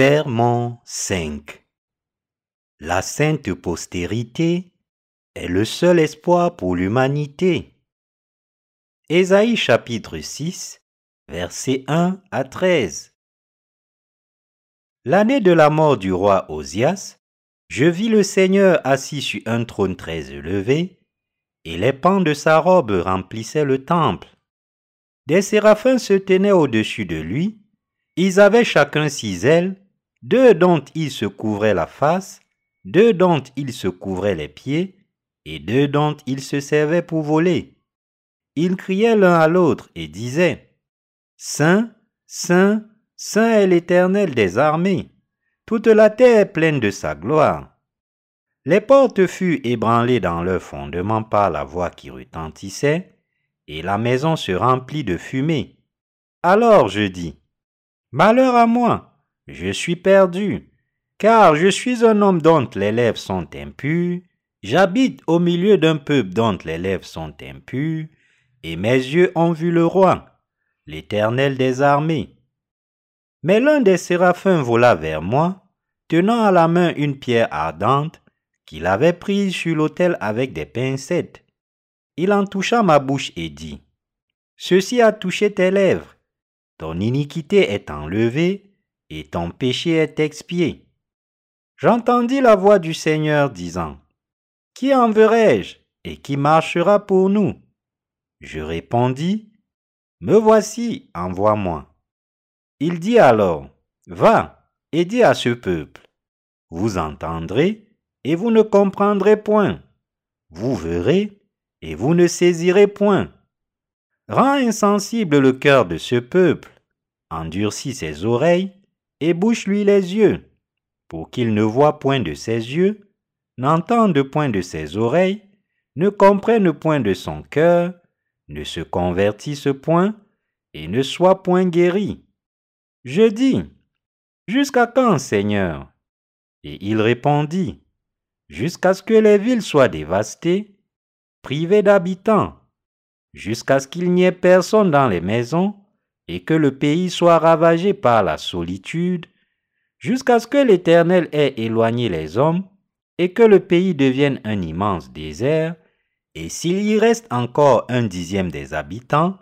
Sermon 5 La sainte postérité est le seul espoir pour l'humanité. Ésaïe chapitre 6, versets 1 à 13. L'année de la mort du roi Osias, je vis le Seigneur assis sur un trône très élevé, et les pans de sa robe remplissaient le temple. Des séraphins se tenaient au-dessus de lui, ils avaient chacun six ailes, deux dont ils se couvraient la face, deux dont ils se couvraient les pieds, et deux dont ils se servaient pour voler. Ils criaient l'un à l'autre et disaient, Saint, Saint, Saint est l'Éternel des armées, toute la terre est pleine de sa gloire. Les portes furent ébranlées dans leur fondement par la voix qui retentissait, et la maison se remplit de fumée. Alors je dis, Malheur à moi, je suis perdu, car je suis un homme dont les lèvres sont impures, j'habite au milieu d'un peuple dont les lèvres sont impures, et mes yeux ont vu le roi, l'Éternel des armées. Mais l'un des séraphins vola vers moi, tenant à la main une pierre ardente qu'il avait prise sur l'autel avec des pincettes. Il en toucha ma bouche et dit, Ceci a touché tes lèvres ton iniquité est enlevée et ton péché est expié. J'entendis la voix du Seigneur disant, Qui enverrai-je et qui marchera pour nous? Je répondis, Me voici, envoie-moi. Il dit alors, Va et dis à ce peuple, Vous entendrez et vous ne comprendrez point, vous verrez et vous ne saisirez point. Rends insensible le cœur de ce peuple, endurcis ses oreilles et bouche-lui les yeux, pour qu'il ne voie point de ses yeux, n'entende point de ses oreilles, ne comprenne point de son cœur, ne se convertisse point, et ne soit point guéri. Je dis, Jusqu'à quand, Seigneur? Et il répondit, Jusqu'à ce que les villes soient dévastées, privées d'habitants, jusqu'à ce qu'il n'y ait personne dans les maisons, et que le pays soit ravagé par la solitude, jusqu'à ce que l'Éternel ait éloigné les hommes, et que le pays devienne un immense désert, et s'il y reste encore un dixième des habitants,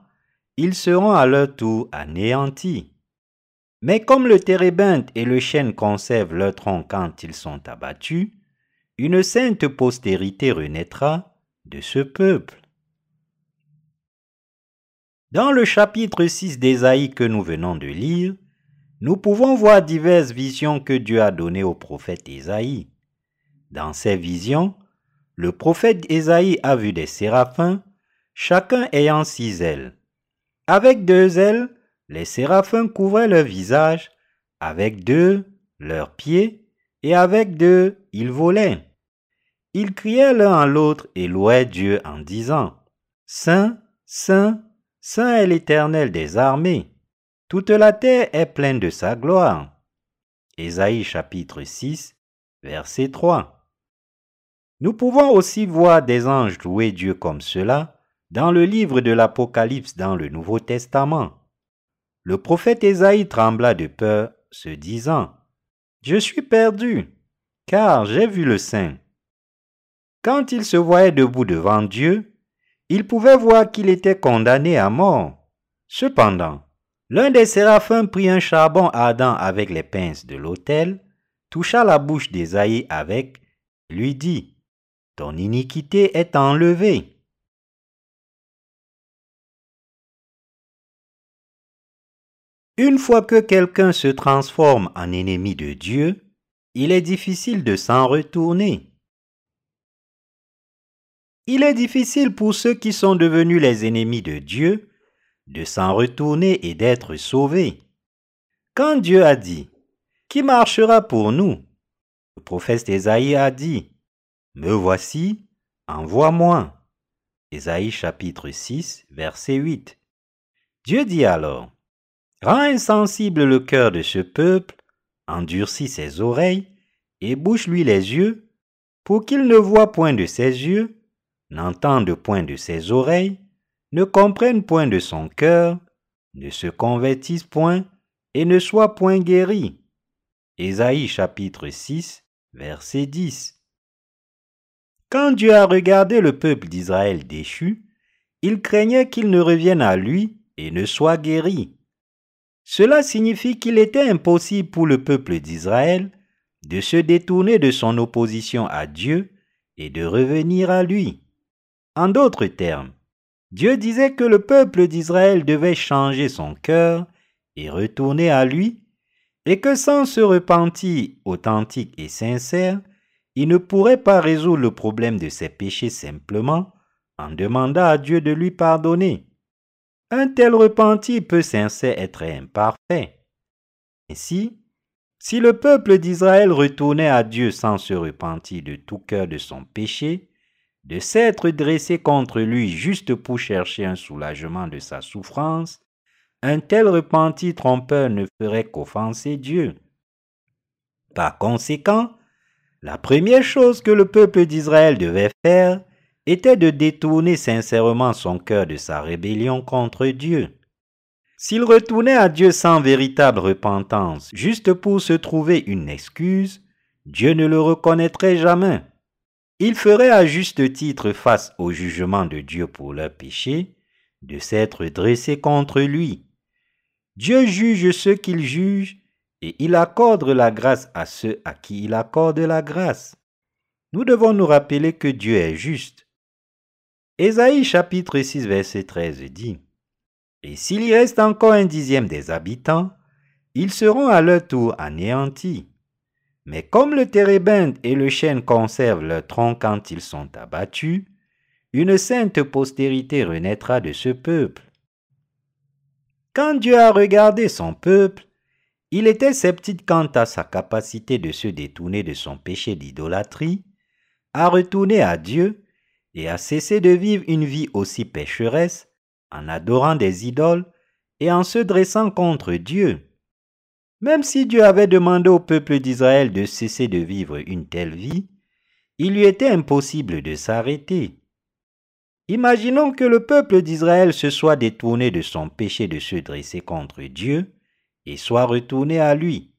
ils seront à leur tour anéantis. Mais comme le térébinthe et le chêne conservent leur tronc quand ils sont abattus, une sainte postérité renaîtra de ce peuple. Dans le chapitre 6 d'Ésaïe que nous venons de lire, nous pouvons voir diverses visions que Dieu a données au prophète Ésaïe. Dans ces visions, le prophète Ésaïe a vu des séraphins, chacun ayant six ailes. Avec deux ailes, les séraphins couvraient leur visage, avec deux, leurs pieds, et avec deux, ils volaient. Ils criaient l'un à l'autre et louaient Dieu en disant, Saint, Saint, Saint est l'Éternel des armées. Toute la terre est pleine de sa gloire. Ésaïe chapitre 6, verset 3. Nous pouvons aussi voir des anges louer Dieu comme cela dans le livre de l'Apocalypse dans le Nouveau Testament. Le prophète Ésaïe trembla de peur, se disant, Je suis perdu, car j'ai vu le Saint. Quand il se voyait debout devant Dieu, il pouvait voir qu'il était condamné à mort. Cependant, l'un des séraphins prit un charbon ardent avec les pinces de l'autel, toucha la bouche d'Ésaïe avec, lui dit, Ton iniquité est enlevée. Une fois que quelqu'un se transforme en ennemi de Dieu, il est difficile de s'en retourner. Il est difficile pour ceux qui sont devenus les ennemis de Dieu de s'en retourner et d'être sauvés. Quand Dieu a dit, Qui marchera pour nous? Le prophète Ésaïe a dit, Me voici, envoie-moi. Ésaïe chapitre 6, verset 8. Dieu dit alors, Rends insensible le cœur de ce peuple, endurcis ses oreilles, et bouche-lui les yeux, pour qu'il ne voie point de ses yeux, n'entendent point de ses oreilles, ne comprennent point de son cœur, ne se convertissent point et ne soient point guéris. Ésaïe chapitre 6, verset 10. Quand Dieu a regardé le peuple d'Israël déchu, il craignait qu'il ne revienne à lui et ne soit guéri. Cela signifie qu'il était impossible pour le peuple d'Israël de se détourner de son opposition à Dieu et de revenir à lui. En d'autres termes, Dieu disait que le peuple d'Israël devait changer son cœur et retourner à lui, et que sans ce repentir authentique et sincère, il ne pourrait pas résoudre le problème de ses péchés simplement en demandant à Dieu de lui pardonner. Un tel repentir peut sincère être imparfait. Ainsi, si le peuple d'Israël retournait à Dieu sans se repentir de tout cœur de son péché, de s'être dressé contre lui juste pour chercher un soulagement de sa souffrance, un tel repentir trompeur ne ferait qu'offenser Dieu. Par conséquent, la première chose que le peuple d'Israël devait faire était de détourner sincèrement son cœur de sa rébellion contre Dieu. S'il retournait à Dieu sans véritable repentance, juste pour se trouver une excuse, Dieu ne le reconnaîtrait jamais. Il ferait à juste titre face au jugement de Dieu pour leur péché, de s'être dressé contre lui. Dieu juge ceux qu'il juge et il accorde la grâce à ceux à qui il accorde la grâce. Nous devons nous rappeler que Dieu est juste. Ésaïe chapitre 6 verset 13 dit et s'il y reste encore un dixième des habitants, ils seront à leur tour anéantis. Mais comme le térébinthe et le chêne conservent leur tronc quand ils sont abattus, une sainte postérité renaîtra de ce peuple. Quand Dieu a regardé son peuple, il était sceptique quant à sa capacité de se détourner de son péché d'idolâtrie, à retourner à Dieu et à cesser de vivre une vie aussi pécheresse en adorant des idoles et en se dressant contre Dieu. Même si Dieu avait demandé au peuple d'Israël de cesser de vivre une telle vie, il lui était impossible de s'arrêter. Imaginons que le peuple d'Israël se soit détourné de son péché de se dresser contre Dieu et soit retourné à lui.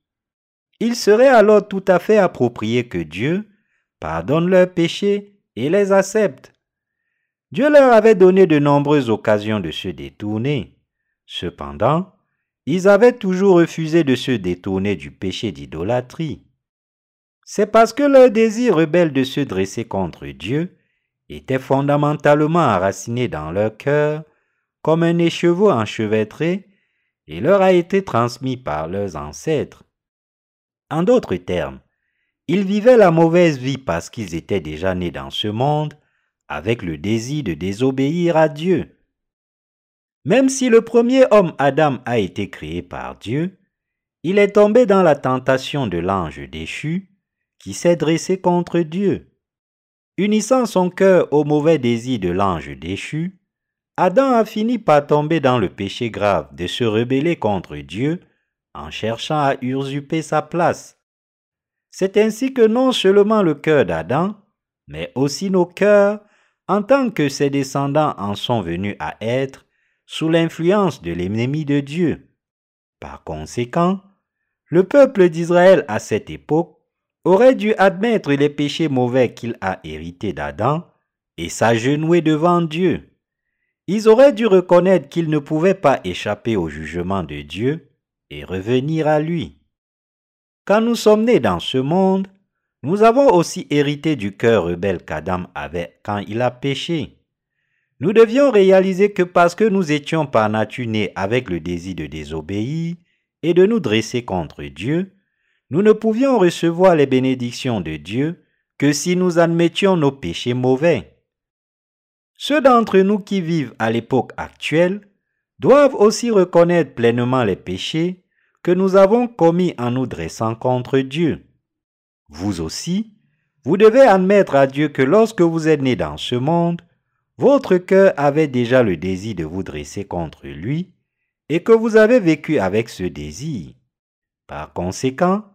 Il serait alors tout à fait approprié que Dieu pardonne leurs péchés et les accepte. Dieu leur avait donné de nombreuses occasions de se détourner. Cependant, ils avaient toujours refusé de se détourner du péché d'idolâtrie. C'est parce que leur désir rebelle de se dresser contre Dieu était fondamentalement enraciné dans leur cœur comme un écheveau enchevêtré et leur a été transmis par leurs ancêtres. En d'autres termes, ils vivaient la mauvaise vie parce qu'ils étaient déjà nés dans ce monde avec le désir de désobéir à Dieu. Même si le premier homme Adam a été créé par Dieu, il est tombé dans la tentation de l'ange déchu qui s'est dressé contre Dieu. Unissant son cœur au mauvais désir de l'ange déchu, Adam a fini par tomber dans le péché grave de se rebeller contre Dieu en cherchant à usurper sa place. C'est ainsi que non seulement le cœur d'Adam, mais aussi nos cœurs en tant que ses descendants en sont venus à être sous l'influence de l'ennemi de Dieu. Par conséquent, le peuple d'Israël à cette époque aurait dû admettre les péchés mauvais qu'il a hérités d'Adam et s'agenouiller devant Dieu. Ils auraient dû reconnaître qu'ils ne pouvaient pas échapper au jugement de Dieu et revenir à lui. Quand nous sommes nés dans ce monde, nous avons aussi hérité du cœur rebelle qu'Adam avait quand il a péché. Nous devions réaliser que parce que nous étions par nature nés avec le désir de désobéir et de nous dresser contre Dieu, nous ne pouvions recevoir les bénédictions de Dieu que si nous admettions nos péchés mauvais. Ceux d'entre nous qui vivent à l'époque actuelle doivent aussi reconnaître pleinement les péchés que nous avons commis en nous dressant contre Dieu. Vous aussi, vous devez admettre à Dieu que lorsque vous êtes né dans ce monde, votre cœur avait déjà le désir de vous dresser contre lui et que vous avez vécu avec ce désir. Par conséquent,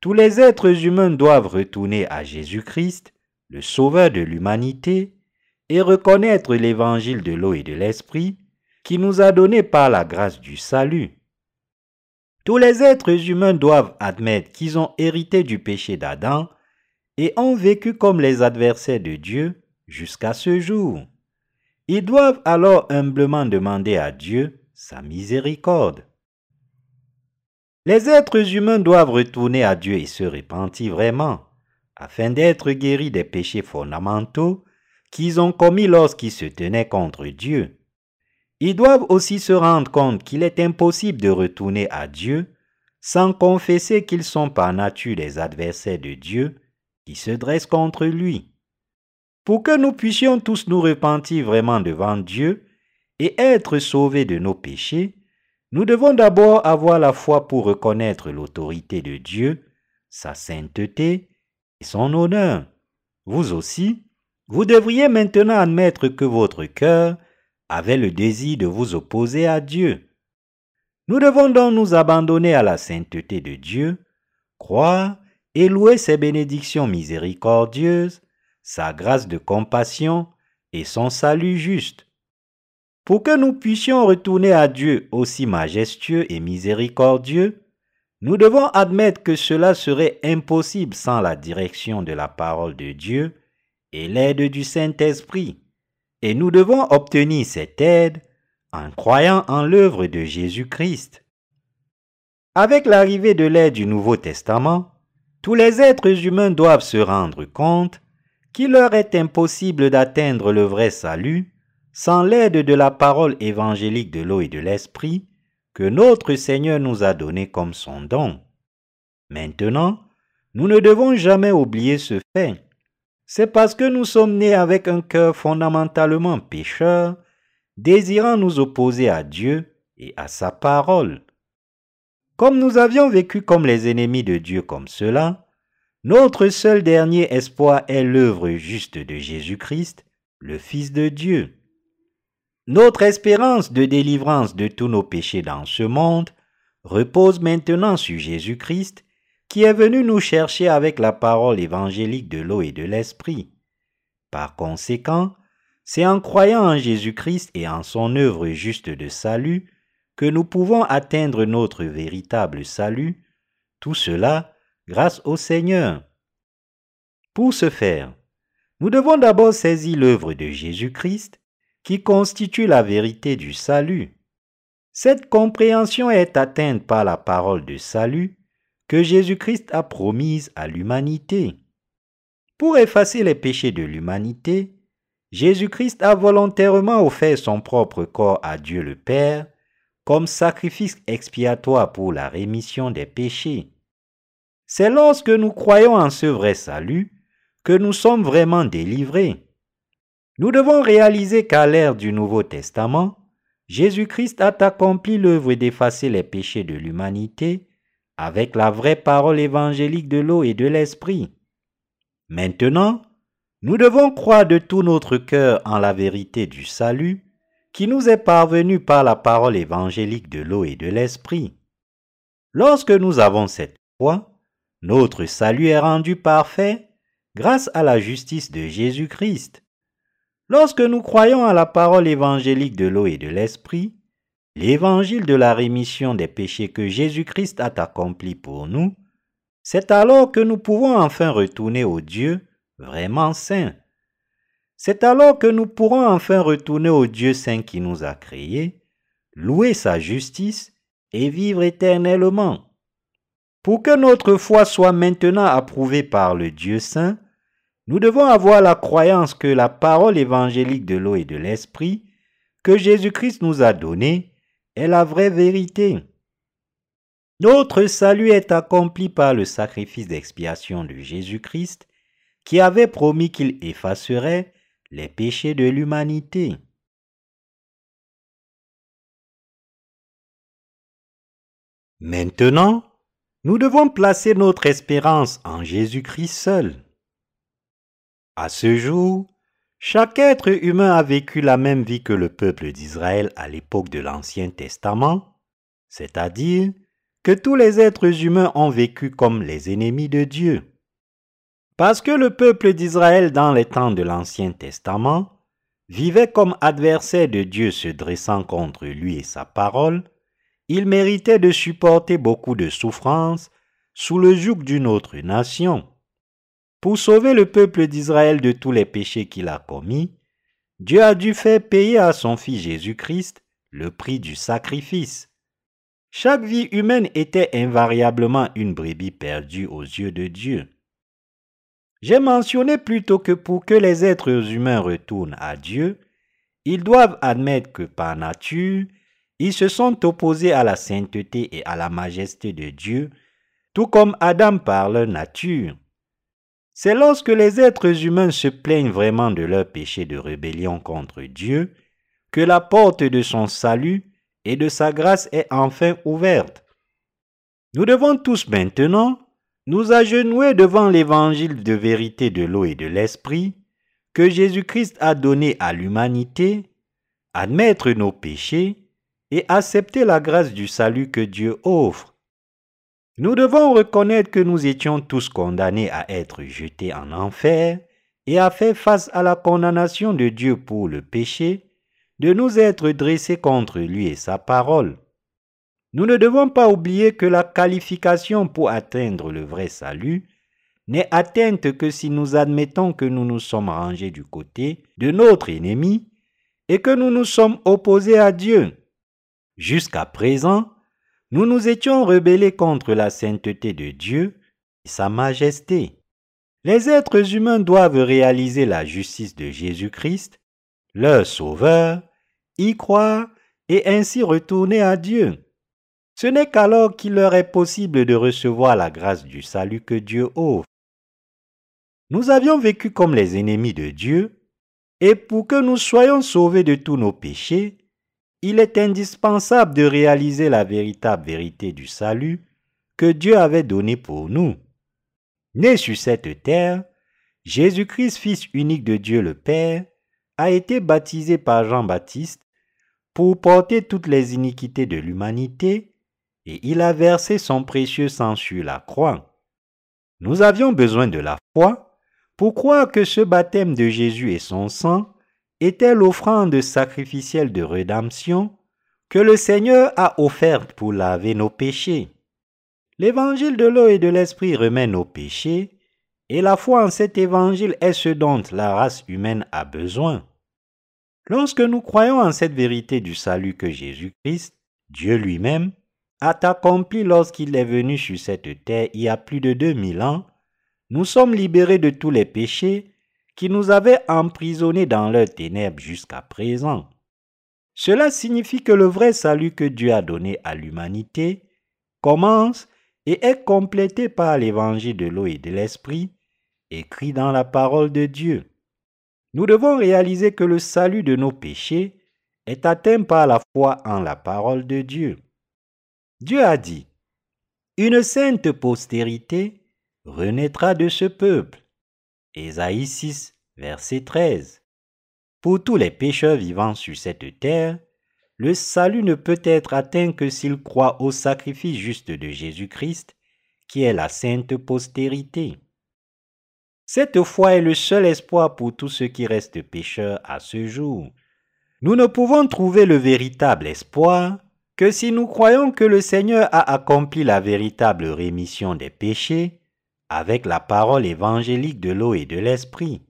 tous les êtres humains doivent retourner à Jésus-Christ, le Sauveur de l'humanité, et reconnaître l'évangile de l'eau et de l'esprit qui nous a donné par la grâce du salut. Tous les êtres humains doivent admettre qu'ils ont hérité du péché d'Adam et ont vécu comme les adversaires de Dieu jusqu'à ce jour. Ils doivent alors humblement demander à Dieu sa miséricorde. Les êtres humains doivent retourner à Dieu et se repentir vraiment, afin d'être guéris des péchés fondamentaux qu'ils ont commis lorsqu'ils se tenaient contre Dieu. Ils doivent aussi se rendre compte qu'il est impossible de retourner à Dieu sans confesser qu'ils sont par nature les adversaires de Dieu qui se dressent contre lui. Pour que nous puissions tous nous repentir vraiment devant Dieu et être sauvés de nos péchés, nous devons d'abord avoir la foi pour reconnaître l'autorité de Dieu, sa sainteté et son honneur. Vous aussi, vous devriez maintenant admettre que votre cœur avait le désir de vous opposer à Dieu. Nous devons donc nous abandonner à la sainteté de Dieu, croire et louer ses bénédictions miséricordieuses, sa grâce de compassion et son salut juste. Pour que nous puissions retourner à Dieu aussi majestueux et miséricordieux, nous devons admettre que cela serait impossible sans la direction de la parole de Dieu et l'aide du Saint-Esprit. Et nous devons obtenir cette aide en croyant en l'œuvre de Jésus-Christ. Avec l'arrivée de l'aide du Nouveau Testament, tous les êtres humains doivent se rendre compte qu'il leur est impossible d'atteindre le vrai salut sans l'aide de la parole évangélique de l'eau et de l'esprit que notre Seigneur nous a donné comme son don. Maintenant, nous ne devons jamais oublier ce fait c'est parce que nous sommes nés avec un cœur fondamentalement pécheur, désirant nous opposer à Dieu et à sa parole. Comme nous avions vécu comme les ennemis de Dieu comme cela, notre seul dernier espoir est l'œuvre juste de Jésus-Christ, le Fils de Dieu. Notre espérance de délivrance de tous nos péchés dans ce monde repose maintenant sur Jésus-Christ qui est venu nous chercher avec la parole évangélique de l'eau et de l'esprit. Par conséquent, c'est en croyant en Jésus-Christ et en son œuvre juste de salut que nous pouvons atteindre notre véritable salut, tout cela grâce au Seigneur. Pour ce faire, nous devons d'abord saisir l'œuvre de Jésus-Christ qui constitue la vérité du salut. Cette compréhension est atteinte par la parole de salut que Jésus-Christ a promise à l'humanité. Pour effacer les péchés de l'humanité, Jésus-Christ a volontairement offert son propre corps à Dieu le Père comme sacrifice expiatoire pour la rémission des péchés. C'est lorsque nous croyons en ce vrai salut que nous sommes vraiment délivrés. Nous devons réaliser qu'à l'ère du Nouveau Testament, Jésus-Christ a accompli l'œuvre d'effacer les péchés de l'humanité avec la vraie parole évangélique de l'eau et de l'esprit. Maintenant, nous devons croire de tout notre cœur en la vérité du salut qui nous est parvenue par la parole évangélique de l'eau et de l'esprit. Lorsque nous avons cette foi, notre salut est rendu parfait grâce à la justice de Jésus-Christ. Lorsque nous croyons à la parole évangélique de l'eau et de l'esprit, l'évangile de la rémission des péchés que Jésus-Christ a accompli pour nous, c'est alors que nous pouvons enfin retourner au Dieu vraiment saint. C'est alors que nous pourrons enfin retourner au Dieu saint qui nous a créés, louer sa justice et vivre éternellement. Pour que notre foi soit maintenant approuvée par le Dieu saint, nous devons avoir la croyance que la parole évangélique de l'eau et de l'esprit que Jésus-Christ nous a donnée est la vraie vérité. Notre salut est accompli par le sacrifice d'expiation de Jésus-Christ qui avait promis qu'il effacerait les péchés de l'humanité. Maintenant, nous devons placer notre espérance en Jésus-Christ seul. À ce jour, chaque être humain a vécu la même vie que le peuple d'Israël à l'époque de l'Ancien Testament, c'est-à-dire que tous les êtres humains ont vécu comme les ennemis de Dieu. Parce que le peuple d'Israël dans les temps de l'Ancien Testament vivait comme adversaire de Dieu se dressant contre lui et sa parole, il méritait de supporter beaucoup de souffrances sous le joug d'une autre nation. Pour sauver le peuple d'Israël de tous les péchés qu'il a commis, Dieu a dû faire payer à son Fils Jésus-Christ le prix du sacrifice. Chaque vie humaine était invariablement une brebis perdue aux yeux de Dieu. J'ai mentionné plutôt que pour que les êtres humains retournent à Dieu, ils doivent admettre que par nature, ils se sont opposés à la sainteté et à la majesté de Dieu, tout comme Adam par leur nature. C'est lorsque les êtres humains se plaignent vraiment de leur péché de rébellion contre Dieu que la porte de son salut et de sa grâce est enfin ouverte. Nous devons tous maintenant nous agenouiller devant l'évangile de vérité de l'eau et de l'esprit que Jésus-Christ a donné à l'humanité, admettre nos péchés et accepter la grâce du salut que Dieu offre. Nous devons reconnaître que nous étions tous condamnés à être jetés en enfer et à faire face à la condamnation de Dieu pour le péché, de nous être dressés contre lui et sa parole. Nous ne devons pas oublier que la qualification pour atteindre le vrai salut n'est atteinte que si nous admettons que nous nous sommes rangés du côté de notre ennemi et que nous nous sommes opposés à Dieu. Jusqu'à présent, nous nous étions rebellés contre la sainteté de Dieu et sa majesté. Les êtres humains doivent réaliser la justice de Jésus-Christ, leur Sauveur, y croire et ainsi retourner à Dieu. Ce n'est qu'alors qu'il leur est possible de recevoir la grâce du salut que Dieu offre. Nous avions vécu comme les ennemis de Dieu, et pour que nous soyons sauvés de tous nos péchés, il est indispensable de réaliser la véritable vérité du salut que Dieu avait donné pour nous. Né sur cette terre, Jésus-Christ, Fils unique de Dieu le Père, a été baptisé par Jean-Baptiste pour porter toutes les iniquités de l'humanité, et il a versé son précieux sang sur la croix. Nous avions besoin de la foi pour croire que ce baptême de Jésus et son sang était l'offrande sacrificielle de rédemption que le Seigneur a offerte pour laver nos péchés. L'évangile de l'eau et de l'esprit remet nos péchés, et la foi en cet évangile est ce dont la race humaine a besoin. Lorsque nous croyons en cette vérité du salut que Jésus-Christ, Dieu lui-même, a accompli lorsqu'il est venu sur cette terre il y a plus de deux mille ans, nous sommes libérés de tous les péchés qui nous avaient emprisonnés dans leurs ténèbres jusqu'à présent. Cela signifie que le vrai salut que Dieu a donné à l'humanité commence et est complété par l'évangile de l'eau et de l'esprit, écrit dans la parole de Dieu. Nous devons réaliser que le salut de nos péchés est atteint par la foi en la parole de Dieu. Dieu a dit, Une sainte postérité renaîtra de ce peuple. Ésaïe 6, verset 13. Pour tous les pécheurs vivant sur cette terre, le salut ne peut être atteint que s'ils croient au sacrifice juste de Jésus-Christ, qui est la sainte postérité. Cette foi est le seul espoir pour tous ceux qui restent pécheurs à ce jour. Nous ne pouvons trouver le véritable espoir que si nous croyons que le Seigneur a accompli la véritable rémission des péchés avec la parole évangélique de l'eau et de l'esprit.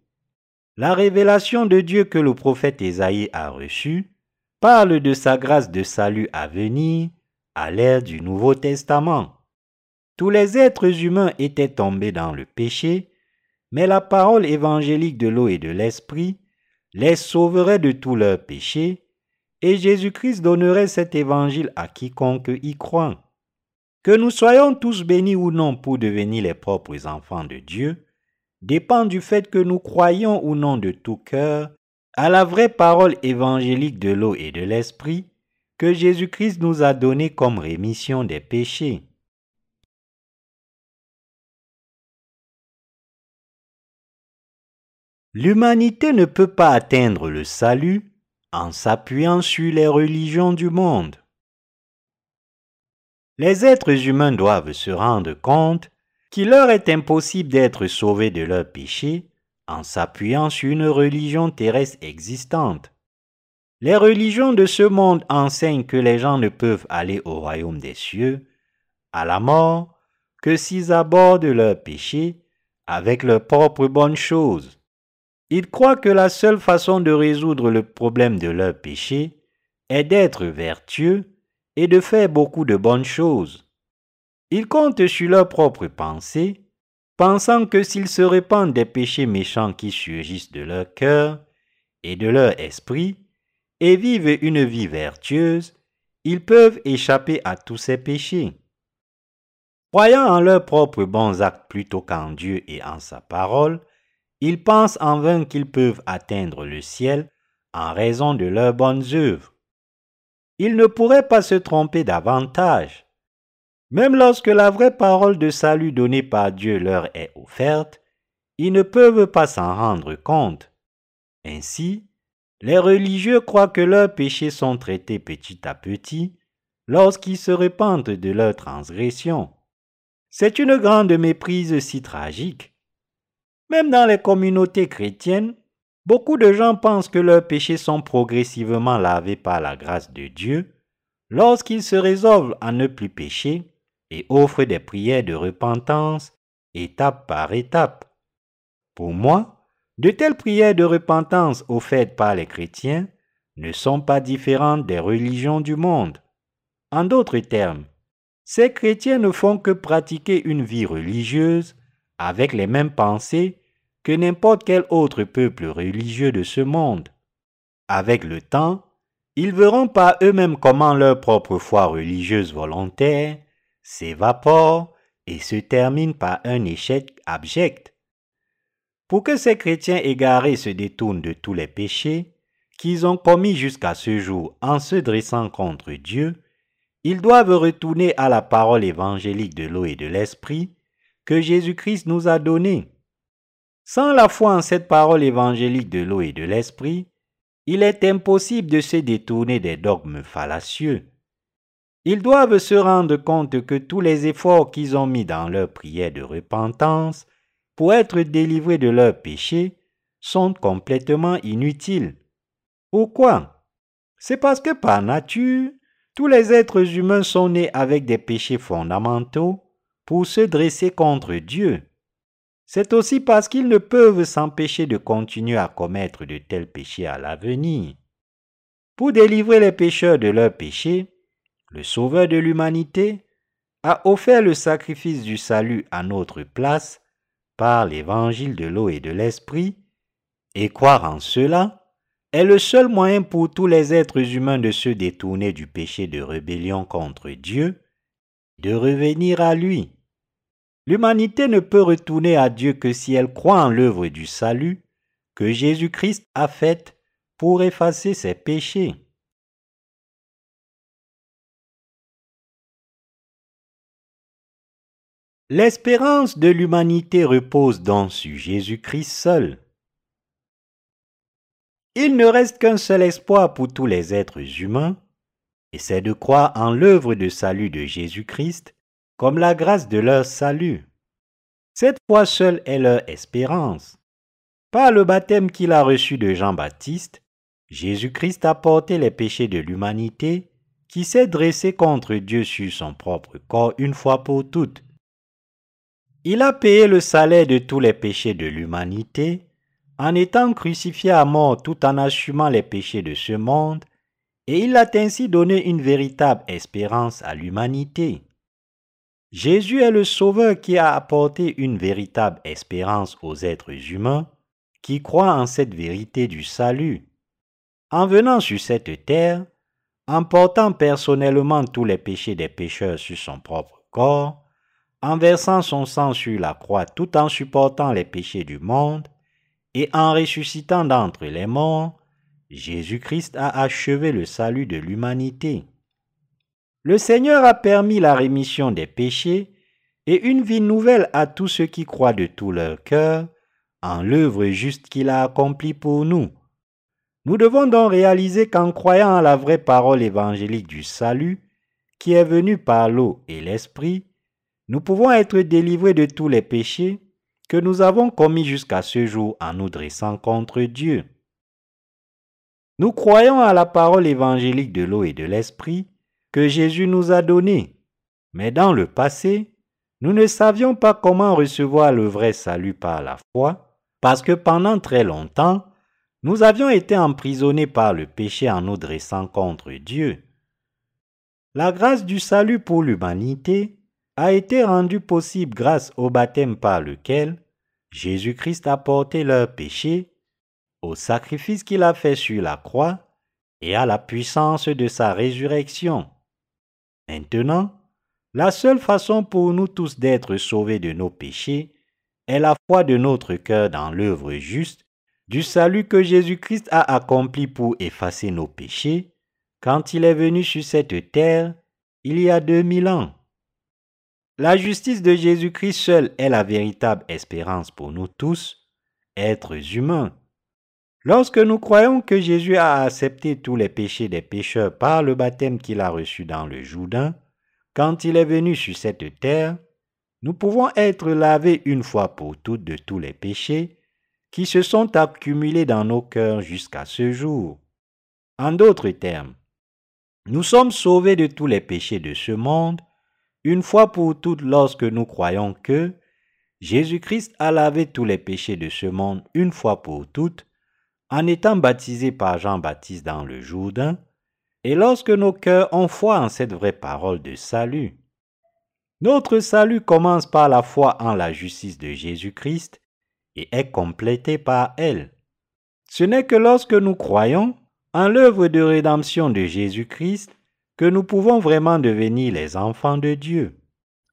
La révélation de Dieu que le prophète Ésaïe a reçue parle de sa grâce de salut à venir à l'ère du Nouveau Testament. Tous les êtres humains étaient tombés dans le péché, mais la parole évangélique de l'eau et de l'esprit les sauverait de tous leurs péchés, et Jésus-Christ donnerait cet évangile à quiconque y croit. Que nous soyons tous bénis ou non pour devenir les propres enfants de Dieu dépend du fait que nous croyons ou non de tout cœur à la vraie parole évangélique de l'eau et de l'esprit que Jésus-Christ nous a donnée comme rémission des péchés. L'humanité ne peut pas atteindre le salut en s'appuyant sur les religions du monde. Les êtres humains doivent se rendre compte qu'il leur est impossible d'être sauvés de leurs péchés en s'appuyant sur une religion terrestre existante. Les religions de ce monde enseignent que les gens ne peuvent aller au royaume des cieux, à la mort, que s'ils abordent leurs péchés avec leurs propres bonnes choses. Ils croient que la seule façon de résoudre le problème de leurs péchés est d'être vertueux et de faire beaucoup de bonnes choses. Ils comptent sur leurs propres pensées, pensant que s'ils se répandent des péchés méchants qui surgissent de leur cœur et de leur esprit, et vivent une vie vertueuse, ils peuvent échapper à tous ces péchés. Croyant en leurs propres bons actes plutôt qu'en Dieu et en sa parole, ils pensent en vain qu'ils peuvent atteindre le ciel en raison de leurs bonnes œuvres. Ils ne pourraient pas se tromper davantage. Même lorsque la vraie parole de salut donnée par Dieu leur est offerte, ils ne peuvent pas s'en rendre compte. Ainsi, les religieux croient que leurs péchés sont traités petit à petit lorsqu'ils se répandent de leurs transgressions. C'est une grande méprise si tragique. Même dans les communautés chrétiennes, beaucoup de gens pensent que leurs péchés sont progressivement lavés par la grâce de Dieu lorsqu'ils se résolvent à ne plus pécher et offrent des prières de repentance étape par étape. Pour moi, de telles prières de repentance offertes par les chrétiens ne sont pas différentes des religions du monde. En d'autres termes, ces chrétiens ne font que pratiquer une vie religieuse avec les mêmes pensées que n'importe quel autre peuple religieux de ce monde. Avec le temps, ils verront par eux-mêmes comment leur propre foi religieuse volontaire s'évapore et se termine par un échec abject. Pour que ces chrétiens égarés se détournent de tous les péchés qu'ils ont commis jusqu'à ce jour en se dressant contre Dieu, ils doivent retourner à la parole évangélique de l'eau et de l'esprit que Jésus-Christ nous a donnée. Sans la foi en cette parole évangélique de l'eau et de l'esprit, il est impossible de se détourner des dogmes fallacieux. Ils doivent se rendre compte que tous les efforts qu'ils ont mis dans leur prière de repentance pour être délivrés de leurs péchés sont complètement inutiles. Pourquoi? C'est parce que par nature, tous les êtres humains sont nés avec des péchés fondamentaux pour se dresser contre Dieu. C'est aussi parce qu'ils ne peuvent s'empêcher de continuer à commettre de tels péchés à l'avenir. Pour délivrer les pécheurs de leurs péchés, le Sauveur de l'humanité a offert le sacrifice du salut à notre place par l'évangile de l'eau et de l'esprit, et croire en cela est le seul moyen pour tous les êtres humains de se détourner du péché de rébellion contre Dieu, de revenir à lui. L'humanité ne peut retourner à Dieu que si elle croit en l'œuvre du salut que Jésus-Christ a faite pour effacer ses péchés. L'espérance de l'humanité repose donc sur Jésus-Christ seul. Il ne reste qu'un seul espoir pour tous les êtres humains, et c'est de croire en l'œuvre de salut de Jésus-Christ comme la grâce de leur salut. Cette foi seule est leur espérance. Par le baptême qu'il a reçu de Jean-Baptiste, Jésus-Christ a porté les péchés de l'humanité qui s'est dressé contre Dieu sur son propre corps une fois pour toutes. Il a payé le salaire de tous les péchés de l'humanité en étant crucifié à mort tout en assumant les péchés de ce monde, et il a ainsi donné une véritable espérance à l'humanité. Jésus est le Sauveur qui a apporté une véritable espérance aux êtres humains qui croient en cette vérité du salut. En venant sur cette terre, en portant personnellement tous les péchés des pécheurs sur son propre corps, en versant son sang sur la croix tout en supportant les péchés du monde, et en ressuscitant d'entre les morts, Jésus-Christ a achevé le salut de l'humanité. Le Seigneur a permis la rémission des péchés et une vie nouvelle à tous ceux qui croient de tout leur cœur en l'œuvre juste qu'il a accomplie pour nous. Nous devons donc réaliser qu'en croyant à la vraie parole évangélique du salut, qui est venue par l'eau et l'esprit, nous pouvons être délivrés de tous les péchés que nous avons commis jusqu'à ce jour en nous dressant contre Dieu. Nous croyons à la parole évangélique de l'eau et de l'esprit que Jésus nous a donnée. Mais dans le passé, nous ne savions pas comment recevoir le vrai salut par la foi, parce que pendant très longtemps, nous avions été emprisonnés par le péché en nous dressant contre Dieu. La grâce du salut pour l'humanité a été rendue possible grâce au baptême par lequel Jésus-Christ a porté leur péché, au sacrifice qu'il a fait sur la croix et à la puissance de sa résurrection. Maintenant, la seule façon pour nous tous d'être sauvés de nos péchés est la foi de notre cœur dans l'œuvre juste du salut que Jésus-Christ a accompli pour effacer nos péchés quand il est venu sur cette terre il y a deux mille ans. La justice de Jésus-Christ seule est la véritable espérance pour nous tous, êtres humains. Lorsque nous croyons que Jésus a accepté tous les péchés des pécheurs par le baptême qu'il a reçu dans le Jourdain, quand il est venu sur cette terre, nous pouvons être lavés une fois pour toutes de tous les péchés qui se sont accumulés dans nos cœurs jusqu'à ce jour. En d'autres termes, nous sommes sauvés de tous les péchés de ce monde une fois pour toutes lorsque nous croyons que Jésus-Christ a lavé tous les péchés de ce monde une fois pour toutes en étant baptisé par Jean-Baptiste dans le Jourdain et lorsque nos cœurs ont foi en cette vraie parole de salut. Notre salut commence par la foi en la justice de Jésus-Christ et est complété par elle. Ce n'est que lorsque nous croyons en l'œuvre de rédemption de Jésus-Christ que nous pouvons vraiment devenir les enfants de Dieu.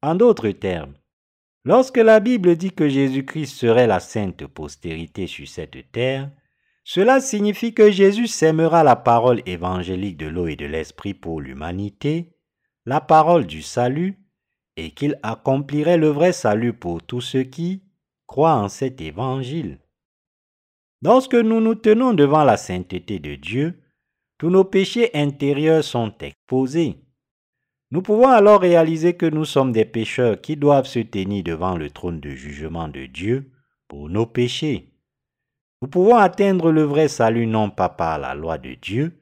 En d'autres termes, lorsque la Bible dit que Jésus-Christ serait la sainte postérité sur cette terre, cela signifie que Jésus sèmera la parole évangélique de l'eau et de l'esprit pour l'humanité, la parole du salut, et qu'il accomplirait le vrai salut pour tous ceux qui croient en cet évangile. Lorsque nous nous tenons devant la sainteté de Dieu, tous nos péchés intérieurs sont exposés. Nous pouvons alors réaliser que nous sommes des pécheurs qui doivent se tenir devant le trône de jugement de Dieu pour nos péchés. Nous pouvons atteindre le vrai salut non pas par la loi de Dieu,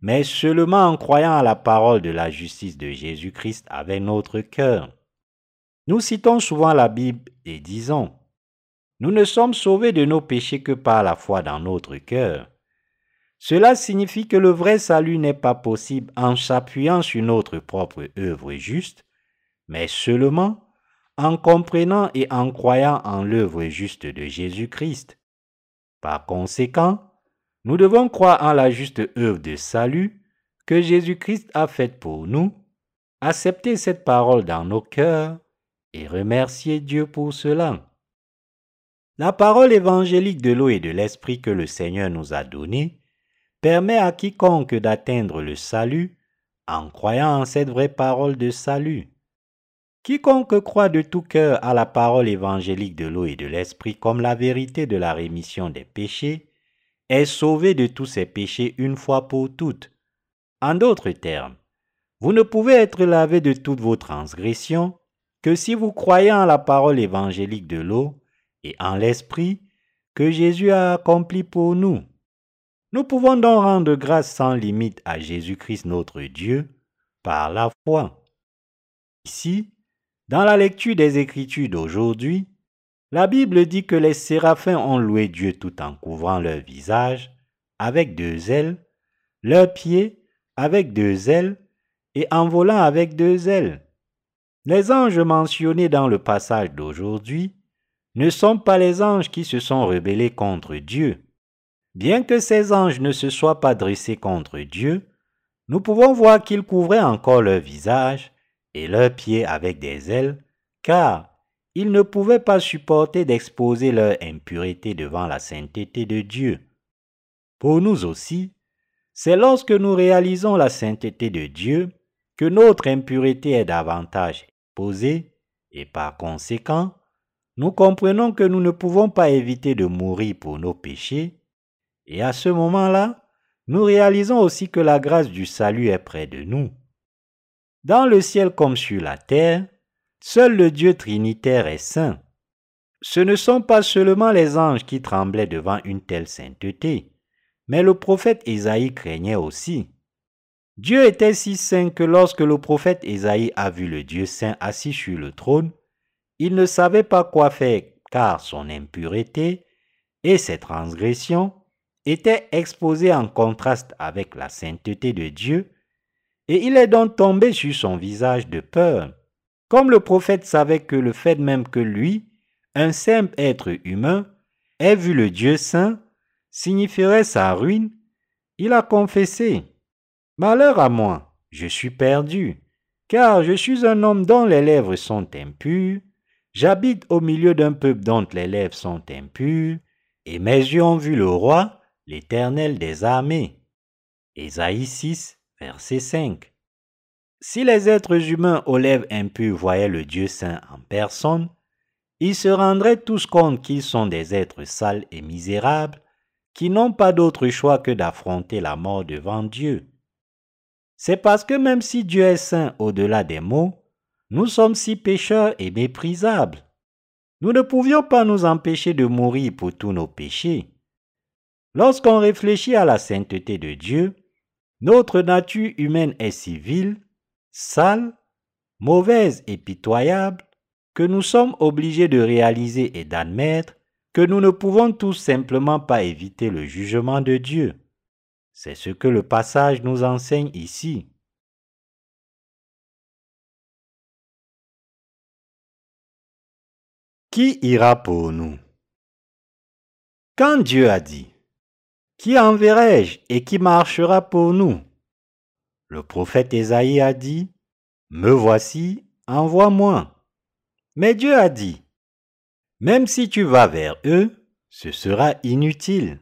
mais seulement en croyant à la parole de la justice de Jésus-Christ avec notre cœur. Nous citons souvent la Bible et disons, Nous ne sommes sauvés de nos péchés que par la foi dans notre cœur. Cela signifie que le vrai salut n'est pas possible en s'appuyant sur notre propre œuvre juste, mais seulement en comprenant et en croyant en l'œuvre juste de Jésus-Christ. Par conséquent, nous devons croire en la juste œuvre de salut que Jésus-Christ a faite pour nous, accepter cette parole dans nos cœurs et remercier Dieu pour cela. La parole évangélique de l'eau et de l'esprit que le Seigneur nous a donnée permet à quiconque d'atteindre le salut en croyant en cette vraie parole de salut. Quiconque croit de tout cœur à la parole évangélique de l'eau et de l'esprit comme la vérité de la rémission des péchés est sauvé de tous ses péchés une fois pour toutes. En d'autres termes, vous ne pouvez être lavé de toutes vos transgressions que si vous croyez en la parole évangélique de l'eau et en l'esprit que Jésus a accompli pour nous. Nous pouvons donc rendre grâce sans limite à Jésus-Christ notre Dieu par la foi. Ici, dans la lecture des Écritures d'aujourd'hui, la Bible dit que les séraphins ont loué Dieu tout en couvrant leur visage avec deux ailes, leurs pieds avec deux ailes et en volant avec deux ailes. Les anges mentionnés dans le passage d'aujourd'hui ne sont pas les anges qui se sont rebellés contre Dieu. Bien que ces anges ne se soient pas dressés contre Dieu, nous pouvons voir qu'ils couvraient encore leur visage et leurs pieds avec des ailes, car ils ne pouvaient pas supporter d'exposer leur impureté devant la sainteté de Dieu. Pour nous aussi, c'est lorsque nous réalisons la sainteté de Dieu que notre impureté est davantage posée et par conséquent, nous comprenons que nous ne pouvons pas éviter de mourir pour nos péchés et à ce moment-là, nous réalisons aussi que la grâce du salut est près de nous. Dans le ciel comme sur la terre, seul le Dieu trinitaire est saint. Ce ne sont pas seulement les anges qui tremblaient devant une telle sainteté, mais le prophète Ésaïe craignait aussi. Dieu était si saint que lorsque le prophète Ésaïe a vu le Dieu saint assis sur le trône, il ne savait pas quoi faire car son impureté et ses transgressions étaient exposées en contraste avec la sainteté de Dieu, et il est donc tombé sur son visage de peur. Comme le prophète savait que le fait même que lui, un simple être humain, ait vu le Dieu saint, signifierait sa ruine, il a confessé Malheur à moi, je suis perdu, car je suis un homme dont les lèvres sont impures, j'habite au milieu d'un peuple dont les lèvres sont impures, et mes yeux ont vu le roi, l'Éternel des armées. Ésaïe 6, verset 5. Si les êtres humains aux lèvres impures voyaient le Dieu saint en personne, ils se rendraient tous compte qu'ils sont des êtres sales et misérables, qui n'ont pas d'autre choix que d'affronter la mort devant Dieu. C'est parce que même si Dieu est saint au-delà des mots, nous sommes si pécheurs et méprisables. Nous ne pouvions pas nous empêcher de mourir pour tous nos péchés. Lorsqu'on réfléchit à la sainteté de Dieu, notre nature humaine est si vile, sale, mauvaise et pitoyable que nous sommes obligés de réaliser et d'admettre que nous ne pouvons tout simplement pas éviter le jugement de Dieu. C'est ce que le passage nous enseigne ici. Qui ira pour nous? Quand Dieu a dit, Qui enverrai-je et qui marchera pour nous? Le prophète Ésaïe a dit, Me voici, envoie-moi. Mais Dieu a dit, Même si tu vas vers eux, ce sera inutile.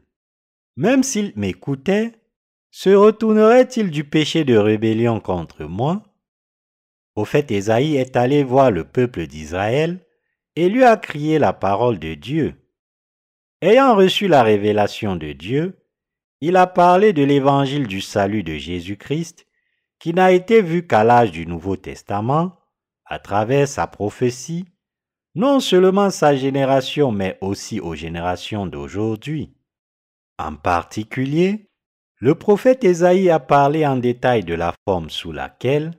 Même s'ils m'écoutaient, se retournerait-il du péché de rébellion contre moi? Au fait, Ésaïe est allé voir le peuple d'Israël et lui a crié la parole de Dieu. Ayant reçu la révélation de Dieu, il a parlé de l'évangile du salut de Jésus-Christ, qui n'a été vu qu'à l'âge du Nouveau Testament, à travers sa prophétie, non seulement sa génération, mais aussi aux générations d'aujourd'hui. En particulier, le prophète Ésaïe a parlé en détail de la forme sous laquelle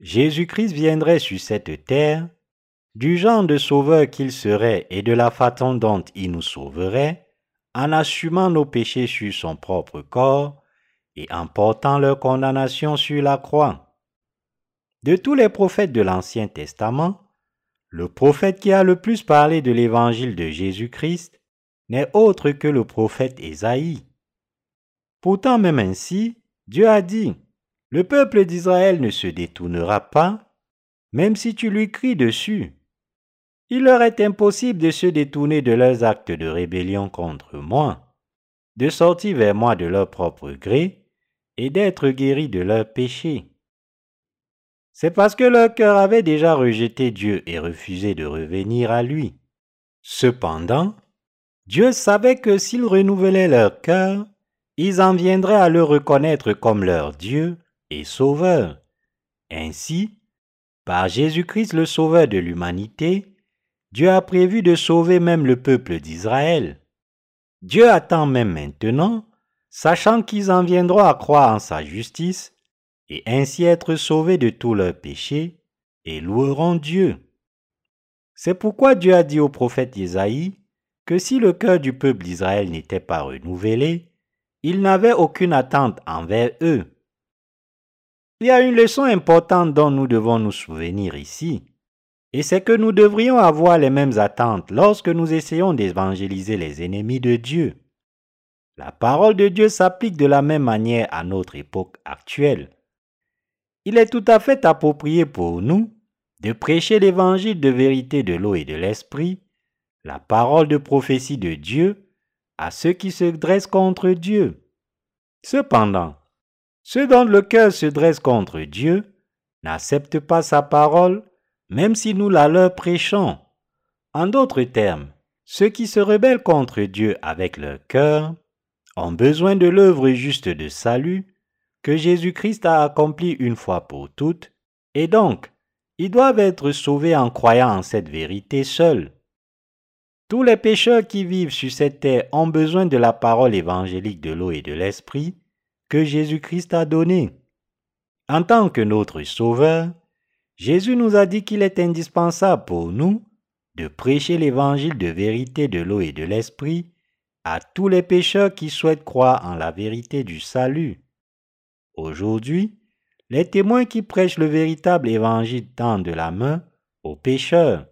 Jésus-Christ viendrait sur cette terre, du genre de sauveur qu'il serait et de la façon dont il nous sauverait, en assumant nos péchés sur son propre corps et en portant leur condamnation sur la croix. De tous les prophètes de l'Ancien Testament, le prophète qui a le plus parlé de l'évangile de Jésus-Christ n'est autre que le prophète Ésaïe. Pourtant même ainsi, Dieu a dit, le peuple d'Israël ne se détournera pas, même si tu lui cries dessus. Il leur est impossible de se détourner de leurs actes de rébellion contre moi, de sortir vers moi de leur propre gré et d'être guéris de leurs péchés. C'est parce que leur cœur avait déjà rejeté Dieu et refusé de revenir à lui. Cependant, Dieu savait que s'ils renouvelaient leur cœur, ils en viendraient à le reconnaître comme leur Dieu et Sauveur. Ainsi, par Jésus-Christ le Sauveur de l'humanité, Dieu a prévu de sauver même le peuple d'Israël. Dieu attend même maintenant, sachant qu'ils en viendront à croire en sa justice, et ainsi être sauvés de tous leurs péchés, et loueront Dieu. C'est pourquoi Dieu a dit au prophète Isaïe que si le cœur du peuple d'Israël n'était pas renouvelé, il n'avait aucune attente envers eux. Il y a une leçon importante dont nous devons nous souvenir ici, et c'est que nous devrions avoir les mêmes attentes lorsque nous essayons d'évangéliser les ennemis de Dieu. La parole de Dieu s'applique de la même manière à notre époque actuelle. Il est tout à fait approprié pour nous de prêcher l'évangile de vérité de l'eau et de l'esprit, la parole de prophétie de Dieu, à ceux qui se dressent contre Dieu. Cependant, ceux dont le cœur se dresse contre Dieu n'acceptent pas sa parole, même si nous la leur prêchons. En d'autres termes, ceux qui se rebellent contre Dieu avec leur cœur ont besoin de l'œuvre juste de salut que Jésus-Christ a accomplie une fois pour toutes, et donc ils doivent être sauvés en croyant en cette vérité seule. Tous les pécheurs qui vivent sur cette terre ont besoin de la parole évangélique de l'eau et de l'esprit que Jésus-Christ a donnée. En tant que notre Sauveur, Jésus nous a dit qu'il est indispensable pour nous de prêcher l'évangile de vérité de l'eau et de l'esprit à tous les pécheurs qui souhaitent croire en la vérité du salut. Aujourd'hui, les témoins qui prêchent le véritable évangile tendent la main aux pécheurs.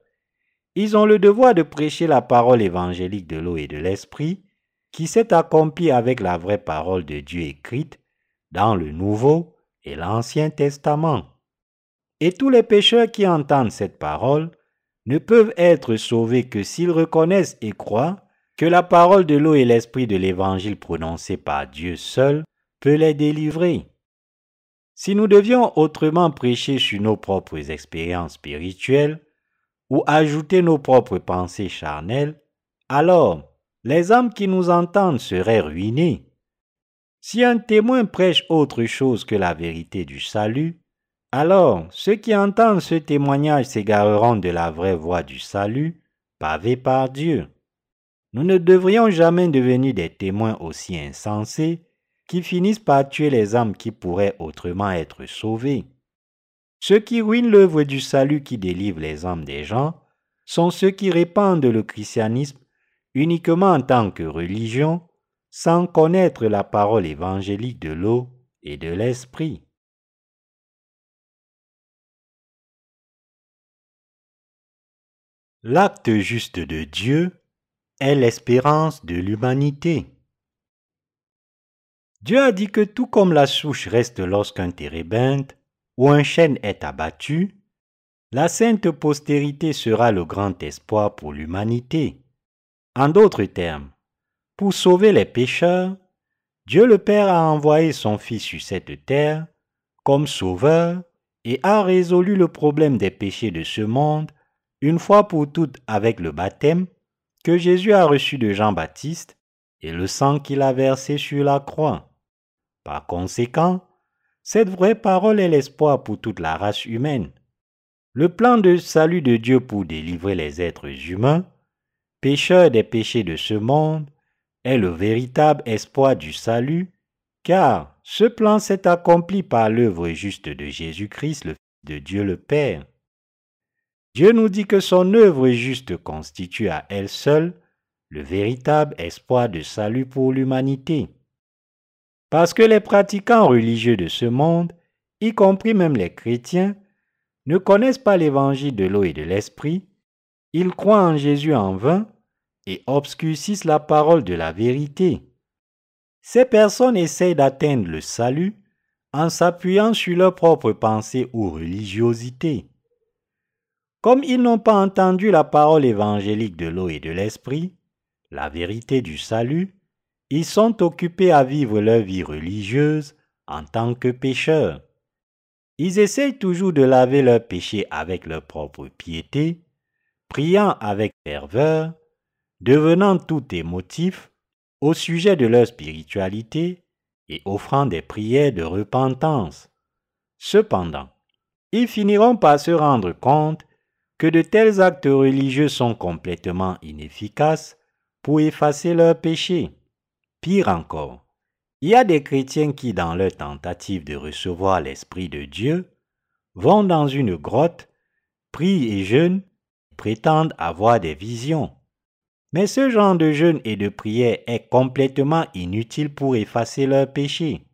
Ils ont le devoir de prêcher la parole évangélique de l'eau et de l'esprit qui s'est accomplie avec la vraie parole de Dieu écrite dans le Nouveau et l'Ancien Testament. Et tous les pécheurs qui entendent cette parole ne peuvent être sauvés que s'ils reconnaissent et croient que la parole de l'eau et l'esprit de l'évangile prononcé par Dieu seul peut les délivrer. Si nous devions autrement prêcher sur nos propres expériences spirituelles ou ajouter nos propres pensées charnelles, alors les âmes qui nous entendent seraient ruinées. Si un témoin prêche autre chose que la vérité du salut, alors ceux qui entendent ce témoignage s'égareront de la vraie voie du salut, pavée par Dieu. Nous ne devrions jamais devenir des témoins aussi insensés qui finissent par tuer les âmes qui pourraient autrement être sauvées. Ceux qui ruinent l'œuvre du salut qui délivre les âmes des gens sont ceux qui répandent le christianisme uniquement en tant que religion, sans connaître la parole évangélique de l'eau et de l'esprit. L'acte juste de Dieu est l'espérance de l'humanité. Dieu a dit que tout comme la souche reste lorsqu'un térébinthe ou un chêne est abattu, la sainte postérité sera le grand espoir pour l'humanité. En d'autres termes, pour sauver les pécheurs, Dieu le Père a envoyé son Fils sur cette terre comme sauveur et a résolu le problème des péchés de ce monde une fois pour toutes avec le baptême que Jésus a reçu de Jean-Baptiste et le sang qu'il a versé sur la croix. Par conséquent, cette vraie parole est l'espoir pour toute la race humaine. Le plan de salut de Dieu pour délivrer les êtres humains, pécheurs des péchés de ce monde, est le véritable espoir du salut, car ce plan s'est accompli par l'œuvre juste de Jésus-Christ, le Fils de Dieu le Père. Dieu nous dit que son œuvre juste constitue à elle seule le véritable espoir de salut pour l'humanité. Parce que les pratiquants religieux de ce monde, y compris même les chrétiens, ne connaissent pas l'évangile de l'eau et de l'esprit, ils croient en Jésus en vain et obscurcissent la parole de la vérité. Ces personnes essayent d'atteindre le salut en s'appuyant sur leurs propres pensées ou religiosité. Comme ils n'ont pas entendu la parole évangélique de l'eau et de l'esprit, la vérité du salut, ils sont occupés à vivre leur vie religieuse en tant que pécheurs. Ils essayent toujours de laver leurs péchés avec leur propre piété, priant avec ferveur, devenant tout émotifs au sujet de leur spiritualité et offrant des prières de repentance. Cependant, ils finiront par se rendre compte que de tels actes religieux sont complètement inefficaces pour effacer leurs péchés. Pire encore, il y a des chrétiens qui, dans leur tentative de recevoir l'Esprit de Dieu, vont dans une grotte, prient et jeûnent, prétendent avoir des visions. Mais ce genre de jeûne et de prière est complètement inutile pour effacer leurs péchés.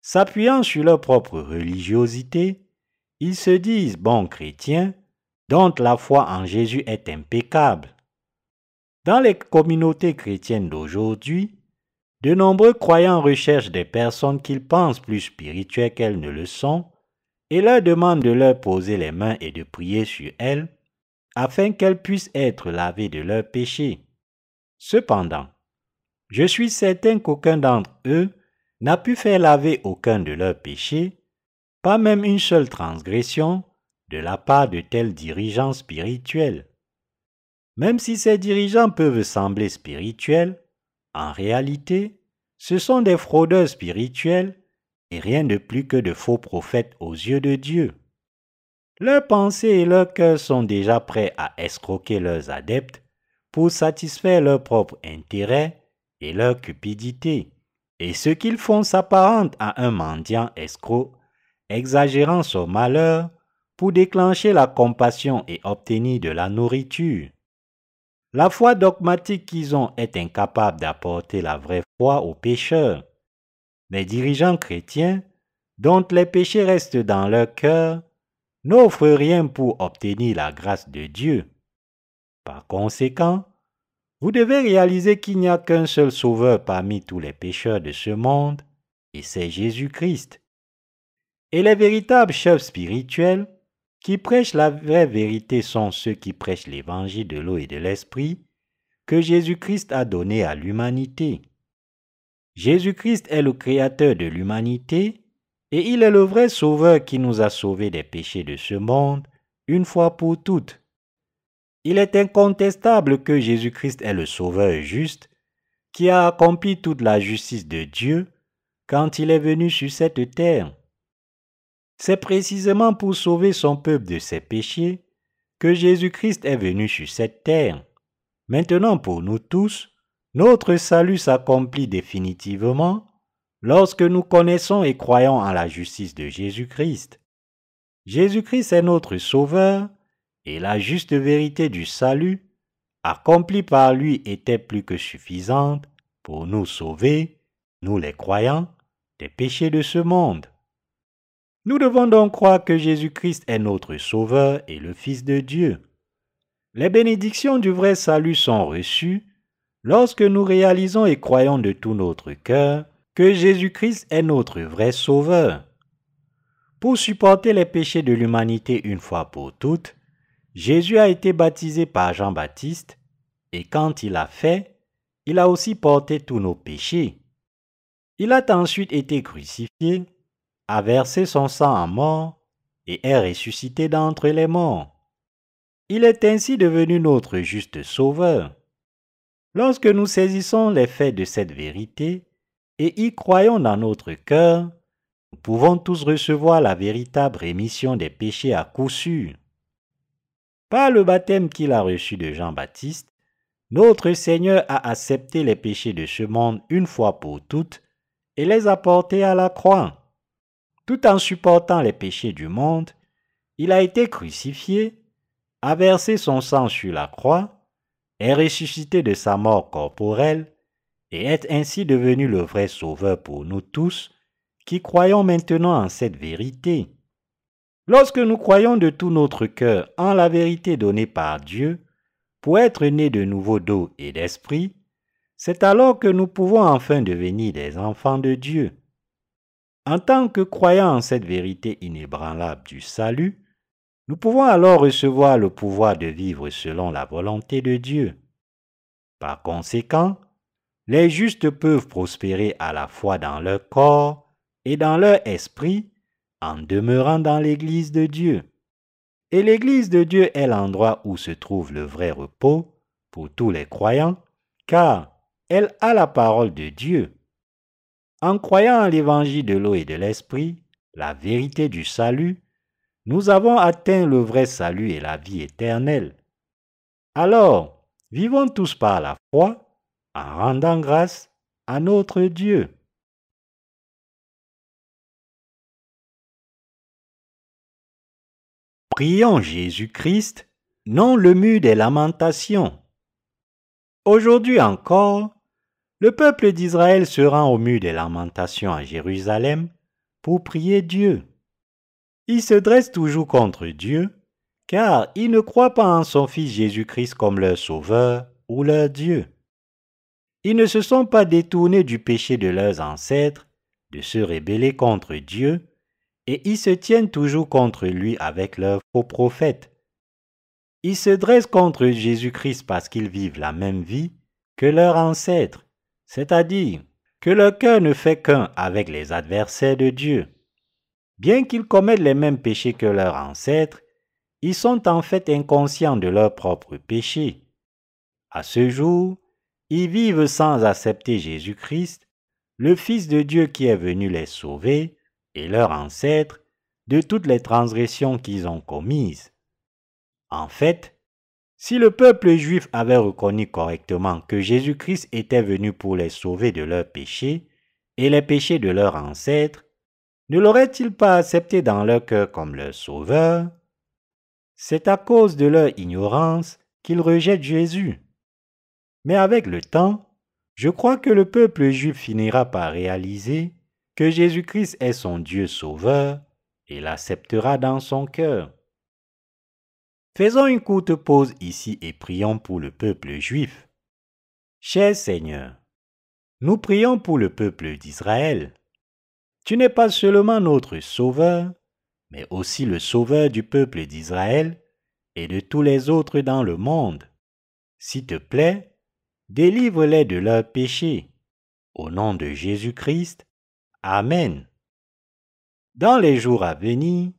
S'appuyant sur leur propre religiosité, ils se disent bons chrétiens, dont la foi en Jésus est impeccable. Dans les communautés chrétiennes d'aujourd'hui, de nombreux croyants recherchent des personnes qu'ils pensent plus spirituelles qu'elles ne le sont et leur demandent de leur poser les mains et de prier sur elles afin qu'elles puissent être lavées de leurs péchés. Cependant, je suis certain qu'aucun d'entre eux n'a pu faire laver aucun de leurs péchés, pas même une seule transgression, de la part de tels dirigeants spirituels. Même si ces dirigeants peuvent sembler spirituels, en réalité, ce sont des fraudeurs spirituels et rien de plus que de faux prophètes aux yeux de Dieu. Leurs pensées et leurs cœurs sont déjà prêts à escroquer leurs adeptes pour satisfaire leur propre intérêt et leur cupidité. Et ce qu'ils font s'apparente à un mendiant escroc, exagérant son malheur pour déclencher la compassion et obtenir de la nourriture. La foi dogmatique qu'ils ont est incapable d'apporter la vraie foi aux pécheurs. Les dirigeants chrétiens, dont les péchés restent dans leur cœur, n'offrent rien pour obtenir la grâce de Dieu. Par conséquent, vous devez réaliser qu'il n'y a qu'un seul sauveur parmi tous les pécheurs de ce monde, et c'est Jésus-Christ. Et les véritables chefs spirituels qui prêchent la vraie vérité sont ceux qui prêchent l'évangile de l'eau et de l'esprit que Jésus-Christ a donné à l'humanité. Jésus-Christ est le créateur de l'humanité et il est le vrai sauveur qui nous a sauvés des péchés de ce monde une fois pour toutes. Il est incontestable que Jésus-Christ est le sauveur juste qui a accompli toute la justice de Dieu quand il est venu sur cette terre. C'est précisément pour sauver son peuple de ses péchés que Jésus-Christ est venu sur cette terre. Maintenant pour nous tous, notre salut s'accomplit définitivement lorsque nous connaissons et croyons en la justice de Jésus-Christ. Jésus-Christ est notre Sauveur et la juste vérité du salut, accomplie par lui, était plus que suffisante pour nous sauver, nous les croyants, des péchés de ce monde. Nous devons donc croire que Jésus-Christ est notre Sauveur et le Fils de Dieu. Les bénédictions du vrai salut sont reçues lorsque nous réalisons et croyons de tout notre cœur que Jésus-Christ est notre vrai Sauveur. Pour supporter les péchés de l'humanité une fois pour toutes, Jésus a été baptisé par Jean-Baptiste et quand il a fait, il a aussi porté tous nos péchés. Il a ensuite été crucifié a versé son sang en mort et est ressuscité d'entre les morts. Il est ainsi devenu notre juste sauveur. Lorsque nous saisissons les faits de cette vérité et y croyons dans notre cœur, nous pouvons tous recevoir la véritable rémission des péchés à coup sûr. Par le baptême qu'il a reçu de Jean-Baptiste, notre Seigneur a accepté les péchés de ce monde une fois pour toutes et les a portés à la croix. Tout en supportant les péchés du monde, il a été crucifié, a versé son sang sur la croix, est ressuscité de sa mort corporelle et est ainsi devenu le vrai sauveur pour nous tous qui croyons maintenant en cette vérité. Lorsque nous croyons de tout notre cœur en la vérité donnée par Dieu, pour être nés de nouveau d'eau et d'esprit, c'est alors que nous pouvons enfin devenir des enfants de Dieu. En tant que croyants en cette vérité inébranlable du salut, nous pouvons alors recevoir le pouvoir de vivre selon la volonté de Dieu. Par conséquent, les justes peuvent prospérer à la fois dans leur corps et dans leur esprit en demeurant dans l'Église de Dieu. Et l'Église de Dieu est l'endroit où se trouve le vrai repos pour tous les croyants, car elle a la parole de Dieu. En croyant en l'évangile de l'eau et de l'esprit, la vérité du salut, nous avons atteint le vrai salut et la vie éternelle. Alors, vivons tous par la foi en rendant grâce à notre Dieu. Prions Jésus-Christ, non le mur des lamentations. Aujourd'hui encore, le peuple d'Israël se rend au mur des lamentations à Jérusalem pour prier Dieu. Il se dresse toujours contre Dieu, car ils ne croient pas en son Fils Jésus-Christ comme leur Sauveur ou leur Dieu. Ils ne se sont pas détournés du péché de leurs ancêtres, de se rebeller contre Dieu, et ils se tiennent toujours contre lui avec leurs faux prophètes. Ils se dressent contre Jésus-Christ parce qu'ils vivent la même vie que leurs ancêtres c'est-à-dire que leur cœur ne fait qu'un avec les adversaires de Dieu. Bien qu'ils commettent les mêmes péchés que leurs ancêtres, ils sont en fait inconscients de leurs propres péchés. À ce jour, ils vivent sans accepter Jésus-Christ, le Fils de Dieu qui est venu les sauver, et leurs ancêtres, de toutes les transgressions qu'ils ont commises. En fait, Si le peuple juif avait reconnu correctement que Jésus-Christ était venu pour les sauver de leurs péchés et les péchés de leurs ancêtres, ne l'aurait-il pas accepté dans leur cœur comme leur sauveur? C'est à cause de leur ignorance qu'ils rejettent Jésus. Mais avec le temps, je crois que le peuple juif finira par réaliser que Jésus-Christ est son Dieu sauveur et l'acceptera dans son cœur. Faisons une courte pause ici et prions pour le peuple juif. Cher Seigneur, nous prions pour le peuple d'Israël. Tu n'es pas seulement notre Sauveur, mais aussi le Sauveur du peuple d'Israël et de tous les autres dans le monde. S'il te plaît, délivre-les de leurs péchés. Au nom de Jésus-Christ. Amen. Dans les jours à venir,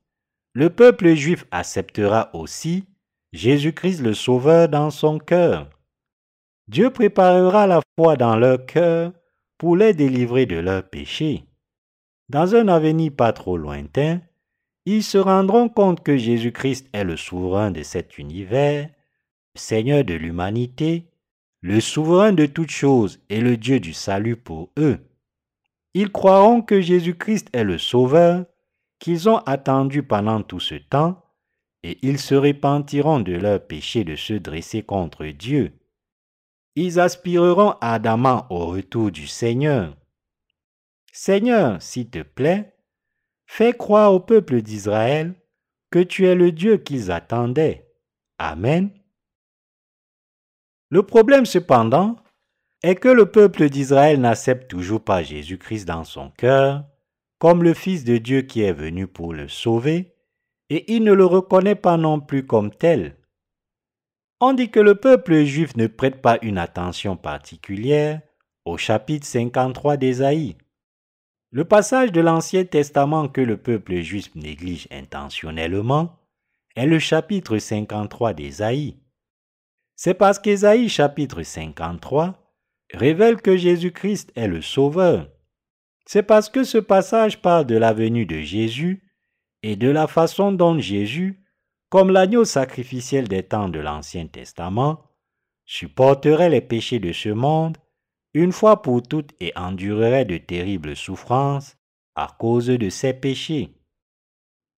le peuple juif acceptera aussi Jésus-Christ le Sauveur dans son cœur. Dieu préparera la foi dans leur cœur pour les délivrer de leurs péchés. Dans un avenir pas trop lointain, ils se rendront compte que Jésus-Christ est le souverain de cet univers, Seigneur de l'humanité, le souverain de toutes choses et le Dieu du salut pour eux. Ils croiront que Jésus-Christ est le Sauveur qu'ils ont attendu pendant tout ce temps et ils se repentiront de leur péché de se dresser contre Dieu. Ils aspireront ardemment au retour du Seigneur. Seigneur, s'il te plaît, fais croire au peuple d'Israël que tu es le Dieu qu'ils attendaient. Amen. Le problème cependant est que le peuple d'Israël n'accepte toujours pas Jésus-Christ dans son cœur comme le Fils de Dieu qui est venu pour le sauver et il ne le reconnaît pas non plus comme tel. On dit que le peuple juif ne prête pas une attention particulière au chapitre 53 d'Ésaïe. Le passage de l'Ancien Testament que le peuple juif néglige intentionnellement est le chapitre 53 d'Ésaïe. C'est parce qu'Ésaïe chapitre 53 révèle que Jésus-Christ est le Sauveur. C'est parce que ce passage parle de la venue de Jésus et de la façon dont Jésus, comme l'agneau sacrificiel des temps de l'Ancien Testament, supporterait les péchés de ce monde une fois pour toutes et endurerait de terribles souffrances à cause de ses péchés.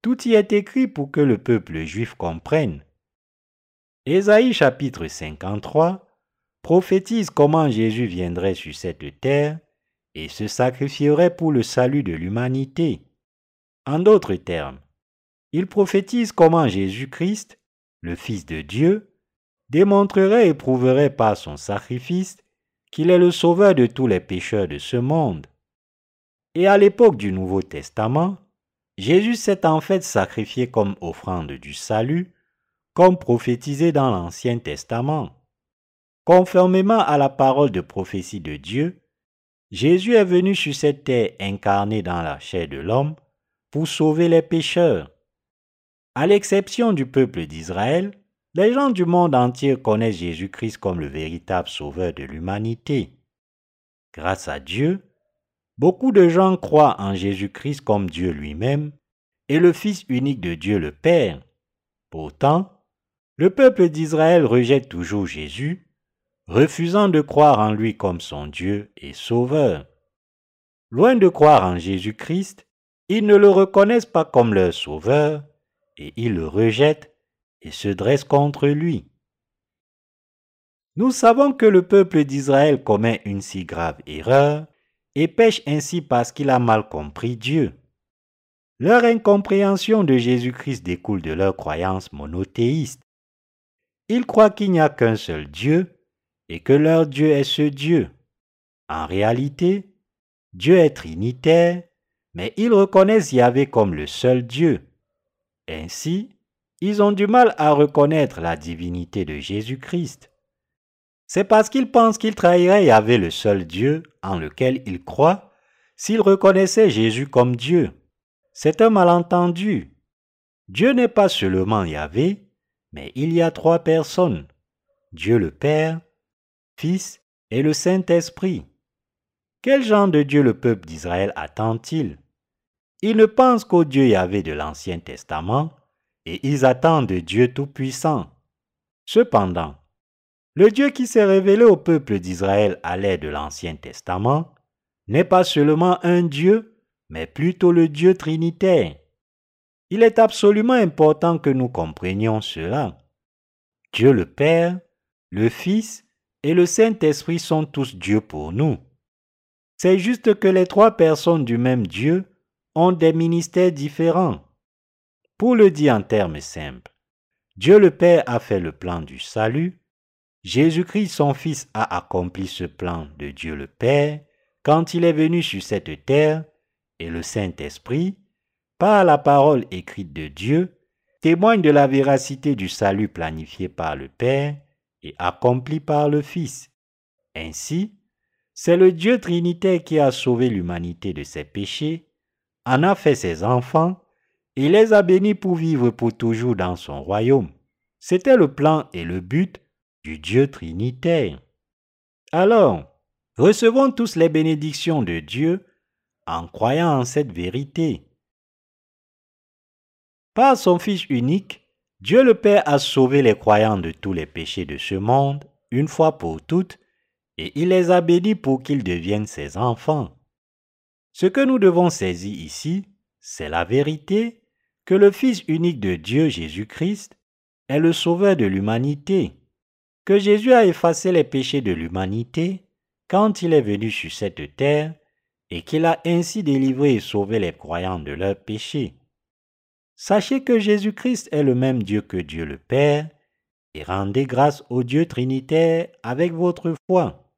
Tout y est écrit pour que le peuple juif comprenne. Ésaïe chapitre 53 prophétise comment Jésus viendrait sur cette terre et se sacrifierait pour le salut de l'humanité. En d'autres termes, il prophétise comment Jésus-Christ, le Fils de Dieu, démontrerait et prouverait par son sacrifice qu'il est le sauveur de tous les pécheurs de ce monde. Et à l'époque du Nouveau Testament, Jésus s'est en fait sacrifié comme offrande du salut, comme prophétisé dans l'Ancien Testament. Conformément à la parole de prophétie de Dieu, Jésus est venu sur cette terre incarné dans la chair de l'homme pour sauver les pécheurs. À l'exception du peuple d'Israël, les gens du monde entier connaissent Jésus-Christ comme le véritable sauveur de l'humanité. Grâce à Dieu, beaucoup de gens croient en Jésus-Christ comme Dieu lui-même et le Fils unique de Dieu le Père. Pourtant, le peuple d'Israël rejette toujours Jésus, refusant de croire en lui comme son Dieu et Sauveur. Loin de croire en Jésus-Christ, ils ne le reconnaissent pas comme leur sauveur, et ils le rejettent et se dressent contre lui. Nous savons que le peuple d'Israël commet une si grave erreur et pêche ainsi parce qu'il a mal compris Dieu. Leur incompréhension de Jésus-Christ découle de leur croyance monothéiste. Ils croient qu'il n'y a qu'un seul Dieu et que leur Dieu est ce Dieu. En réalité, Dieu est trinitaire mais ils reconnaissent Yahvé comme le seul Dieu. Ainsi, ils ont du mal à reconnaître la divinité de Jésus-Christ. C'est parce qu'ils pensent qu'ils trahiraient Yahvé le seul Dieu en lequel ils croient s'ils reconnaissaient Jésus comme Dieu. C'est un malentendu. Dieu n'est pas seulement Yahvé, mais il y a trois personnes. Dieu le Père, Et le Saint-Esprit. Quel genre de Dieu le peuple d'Israël attend-il? Ils ne pensent qu'au Dieu Yahvé de l'Ancien Testament et ils attendent Dieu Tout-Puissant. Cependant, le Dieu qui s'est révélé au peuple d'Israël à l'aide de l'Ancien Testament n'est pas seulement un Dieu, mais plutôt le Dieu trinitaire. Il est absolument important que nous comprenions cela. Dieu le Père, le Fils et le Saint-Esprit sont tous Dieu pour nous. C'est juste que les trois personnes du même Dieu ont des ministères différents. Pour le dire en termes simples, Dieu le Père a fait le plan du salut, Jésus-Christ son Fils a accompli ce plan de Dieu le Père quand il est venu sur cette terre, et le Saint-Esprit, par la parole écrite de Dieu, témoigne de la véracité du salut planifié par le Père et accompli par le Fils. Ainsi, c'est le Dieu trinitaire qui a sauvé l'humanité de ses péchés, en a fait ses enfants, et les a bénis pour vivre pour toujours dans son royaume. C'était le plan et le but du Dieu trinitaire. Alors, recevons tous les bénédictions de Dieu en croyant en cette vérité. Par son Fils unique, Dieu le Père a sauvé les croyants de tous les péchés de ce monde, une fois pour toutes, et il les a bénis pour qu'ils deviennent ses enfants. Ce que nous devons saisir ici, c'est la vérité que le Fils unique de Dieu Jésus-Christ est le Sauveur de l'humanité, que Jésus a effacé les péchés de l'humanité quand il est venu sur cette terre et qu'il a ainsi délivré et sauvé les croyants de leurs péchés. Sachez que Jésus-Christ est le même Dieu que Dieu le Père et rendez grâce au Dieu Trinitaire avec votre foi.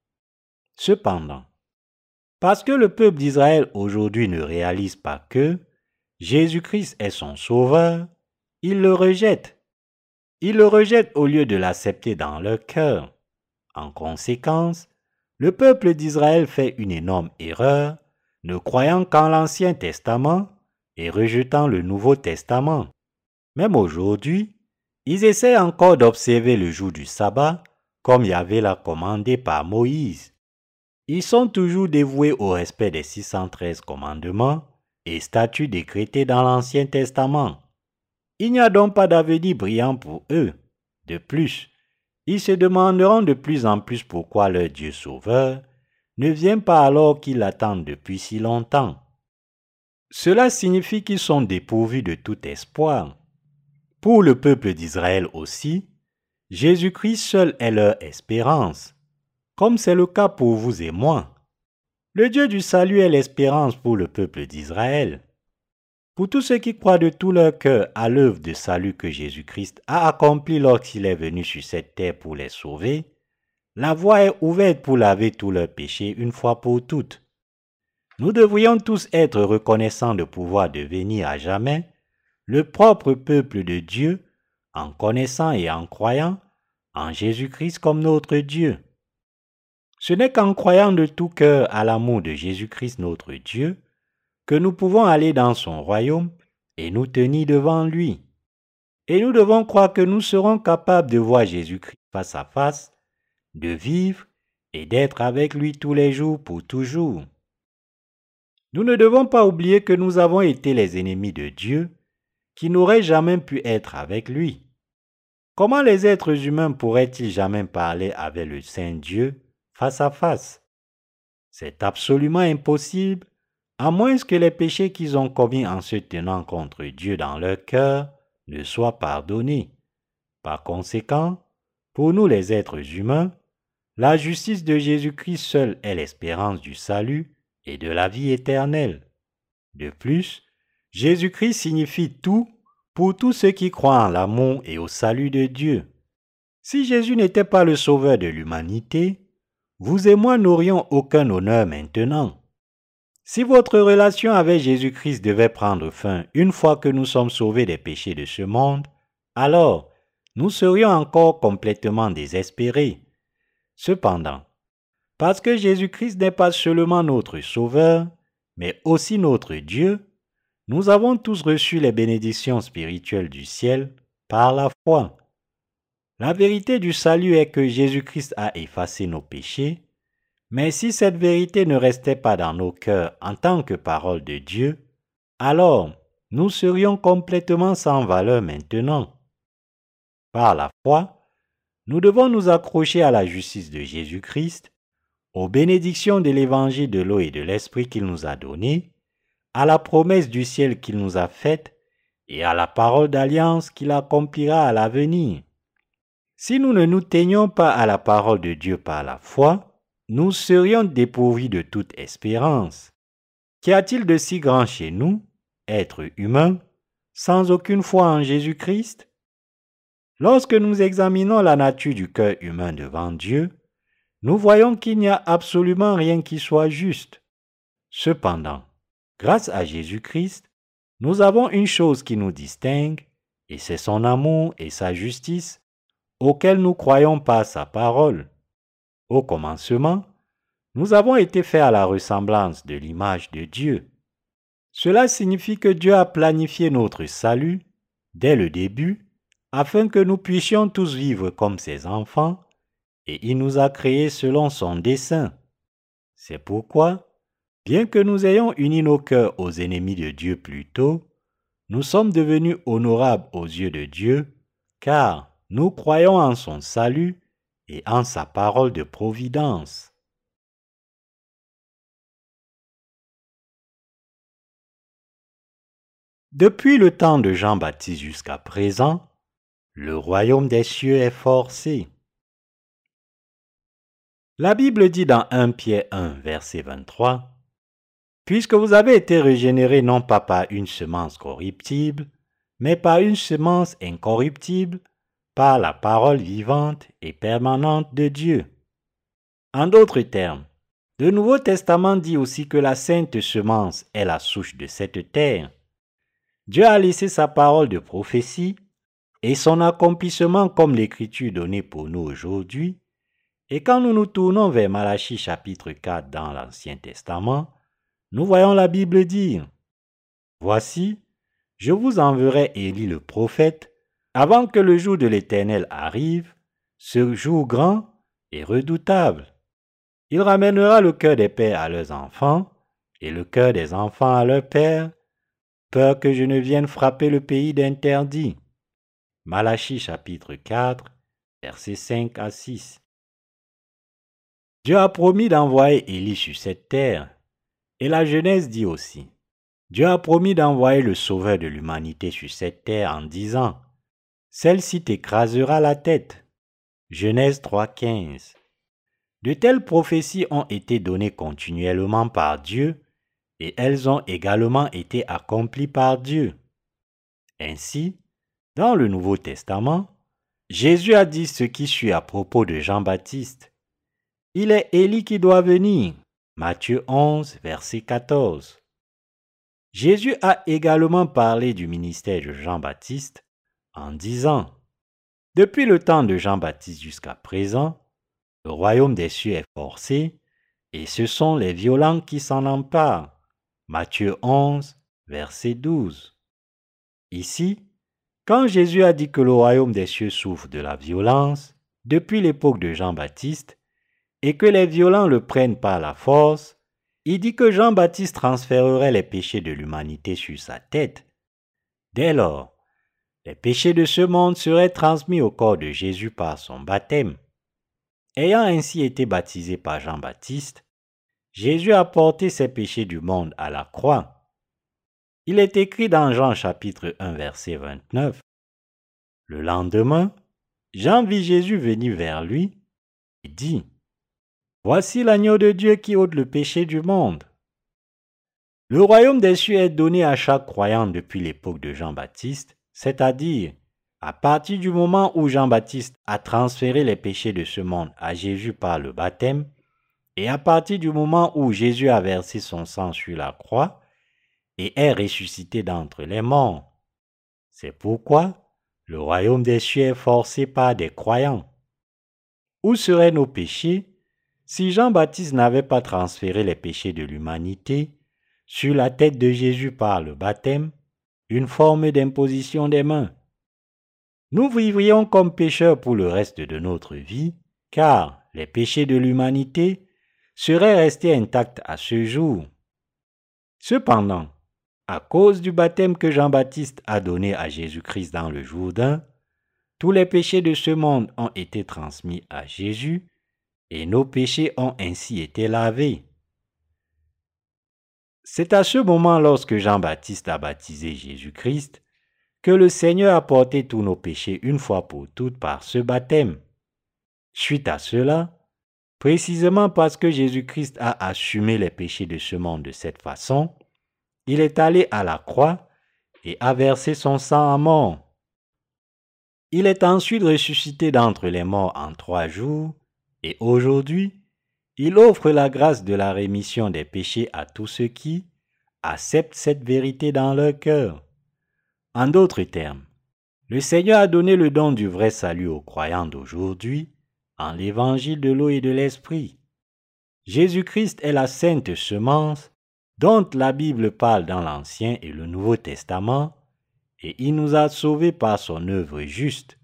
Cependant, parce que le peuple d'Israël aujourd'hui ne réalise pas que Jésus-Christ est son sauveur, il le rejette. Il le rejette au lieu de l'accepter dans leur cœur. En conséquence, le peuple d'Israël fait une énorme erreur, ne croyant qu'en l'Ancien Testament et rejetant le Nouveau Testament. Même aujourd'hui, ils essaient encore d'observer le jour du sabbat comme Yahvé l'a commandé par Moïse. Ils sont toujours dévoués au respect des 613 commandements et statuts décrétés dans l'Ancien Testament. Il n'y a donc pas d'avenir brillant pour eux. De plus, ils se demanderont de plus en plus pourquoi leur Dieu sauveur ne vient pas alors qu'ils l'attendent depuis si longtemps. Cela signifie qu'ils sont dépourvus de tout espoir. Pour le peuple d'Israël aussi, Jésus-Christ seul est leur espérance comme c'est le cas pour vous et moi. Le Dieu du salut est l'espérance pour le peuple d'Israël. Pour tous ceux qui croient de tout leur cœur à l'œuvre de salut que Jésus-Christ a accomplie lorsqu'il est venu sur cette terre pour les sauver, la voie est ouverte pour laver tous leurs péchés une fois pour toutes. Nous devrions tous être reconnaissants de pouvoir devenir à jamais le propre peuple de Dieu en connaissant et en croyant en Jésus-Christ comme notre Dieu. Ce n'est qu'en croyant de tout cœur à l'amour de Jésus-Christ notre Dieu que nous pouvons aller dans son royaume et nous tenir devant lui. Et nous devons croire que nous serons capables de voir Jésus-Christ face à face, de vivre et d'être avec lui tous les jours pour toujours. Nous ne devons pas oublier que nous avons été les ennemis de Dieu, qui n'auraient jamais pu être avec lui. Comment les êtres humains pourraient-ils jamais parler avec le Saint Dieu face à face? C'est absolument impossible, à moins que les péchés qu'ils ont commis en se tenant contre Dieu dans leur cœur ne soient pardonnés. Par conséquent, pour nous les êtres humains, la justice de Jésus-Christ seule est l'espérance du salut et de la vie éternelle. De plus, Jésus-Christ signifie tout pour tous ceux qui croient en l'amour et au salut de Dieu. Si Jésus n'était pas le sauveur de l'humanité, vous et moi n'aurions aucun honneur maintenant. Si votre relation avec Jésus-Christ devait prendre fin une fois que nous sommes sauvés des péchés de ce monde, alors nous serions encore complètement désespérés. Cependant, parce que Jésus-Christ n'est pas seulement notre Sauveur, mais aussi notre Dieu, nous avons tous reçu les bénédictions spirituelles du ciel par la foi. La vérité du salut est que Jésus-Christ a effacé nos péchés, mais si cette vérité ne restait pas dans nos cœurs en tant que parole de Dieu, alors nous serions complètement sans valeur maintenant. Par la foi, nous devons nous accrocher à la justice de Jésus-Christ, aux bénédictions de l'évangile de l'eau et de l'esprit qu'il nous a donné, à la promesse du ciel qu'il nous a faite et à la parole d'alliance qu'il accomplira à l'avenir. Si nous ne nous teignons pas à la parole de Dieu par la foi, nous serions dépourvus de toute espérance. Qu'y a-t-il de si grand chez nous, êtres humains, sans aucune foi en Jésus-Christ? Lorsque nous examinons la nature du cœur humain devant Dieu, nous voyons qu'il n'y a absolument rien qui soit juste. Cependant, grâce à Jésus-Christ, nous avons une chose qui nous distingue, et c'est son amour et sa justice, auxquels nous croyons par sa parole. Au commencement, nous avons été faits à la ressemblance de l'image de Dieu. Cela signifie que Dieu a planifié notre salut dès le début afin que nous puissions tous vivre comme ses enfants, et il nous a créés selon son dessein. C'est pourquoi, bien que nous ayons uni nos cœurs aux ennemis de Dieu plus tôt, nous sommes devenus honorables aux yeux de Dieu, car nous croyons en son salut et en sa parole de providence. Depuis le temps de Jean-Baptiste jusqu'à présent, le royaume des cieux est forcé. La Bible dit dans 1 Pierre 1, verset 23, Puisque vous avez été régénérés non pas par une semence corruptible, mais par une semence incorruptible, par la parole vivante et permanente de Dieu. En d'autres termes, le Nouveau Testament dit aussi que la sainte semence est la souche de cette terre. Dieu a laissé sa parole de prophétie et son accomplissement comme l'écriture donnée pour nous aujourd'hui. Et quand nous nous tournons vers Malachie chapitre 4 dans l'Ancien Testament, nous voyons la Bible dire, Voici, je vous enverrai Élie le prophète, avant que le jour de l'Éternel arrive, ce jour grand et redoutable. Il ramènera le cœur des pères à leurs enfants, et le cœur des enfants à leurs pères, peur que je ne vienne frapper le pays d'interdit. Malachie chapitre 4, versets 5 à 6. Dieu a promis d'envoyer Élie sur cette terre. Et la Genèse dit aussi, Dieu a promis d'envoyer le Sauveur de l'humanité sur cette terre en disant, Celle-ci t'écrasera la tête. Genèse 3.15. De telles prophéties ont été données continuellement par Dieu et elles ont également été accomplies par Dieu. Ainsi, dans le Nouveau Testament, Jésus a dit ce qui suit à propos de Jean-Baptiste. Il est Élie qui doit venir. Matthieu 11, verset 14. Jésus a également parlé du ministère de Jean-Baptiste en disant Depuis le temps de Jean-Baptiste jusqu'à présent, le royaume des cieux est forcé, et ce sont les violents qui s'en emparent. Matthieu 11, verset 12. Ici, quand Jésus a dit que le royaume des cieux souffre de la violence, depuis l'époque de Jean-Baptiste, et que les violents le prennent par la force, il dit que Jean-Baptiste transférerait les péchés de l'humanité sur sa tête. Dès lors, les péchés de ce monde seraient transmis au corps de Jésus par son baptême. Ayant ainsi été baptisé par Jean-Baptiste, Jésus a porté ses péchés du monde à la croix. Il est écrit dans Jean chapitre 1 verset 29. Le lendemain, Jean vit Jésus venir vers lui et dit, Voici l'agneau de Dieu qui ôte le péché du monde. Le royaume des cieux est donné à chaque croyant depuis l'époque de Jean-Baptiste, c'est-à-dire à partir du moment où Jean-Baptiste a transféré les péchés de ce monde à Jésus par le baptême, et à partir du moment où Jésus a versé son sang sur la croix, et est ressuscité d'entre les morts. C'est pourquoi le royaume des cieux est forcé par des croyants. Où seraient nos péchés si Jean-Baptiste n'avait pas transféré les péchés de l'humanité sur la tête de Jésus par le baptême, une forme d'imposition des mains Nous vivrions comme pécheurs pour le reste de notre vie, car les péchés de l'humanité seraient restés intacts à ce jour. Cependant, à cause du baptême que Jean-Baptiste a donné à Jésus-Christ dans le Jourdain, tous les péchés de ce monde ont été transmis à Jésus et nos péchés ont ainsi été lavés. C'est à ce moment lorsque Jean-Baptiste a baptisé Jésus-Christ que le Seigneur a porté tous nos péchés une fois pour toutes par ce baptême. Suite à cela, précisément parce que Jésus-Christ a assumé les péchés de ce monde de cette façon, il est allé à la croix et a versé son sang à mort. Il est ensuite ressuscité d'entre les morts en trois jours, et aujourd'hui, il offre la grâce de la rémission des péchés à tous ceux qui acceptent cette vérité dans leur cœur. En d'autres termes, le Seigneur a donné le don du vrai salut aux croyants d'aujourd'hui en l'évangile de l'eau et de l'esprit. Jésus-Christ est la sainte semence dont la Bible parle dans l'Ancien et le Nouveau Testament, et il nous a sauvés par son œuvre juste.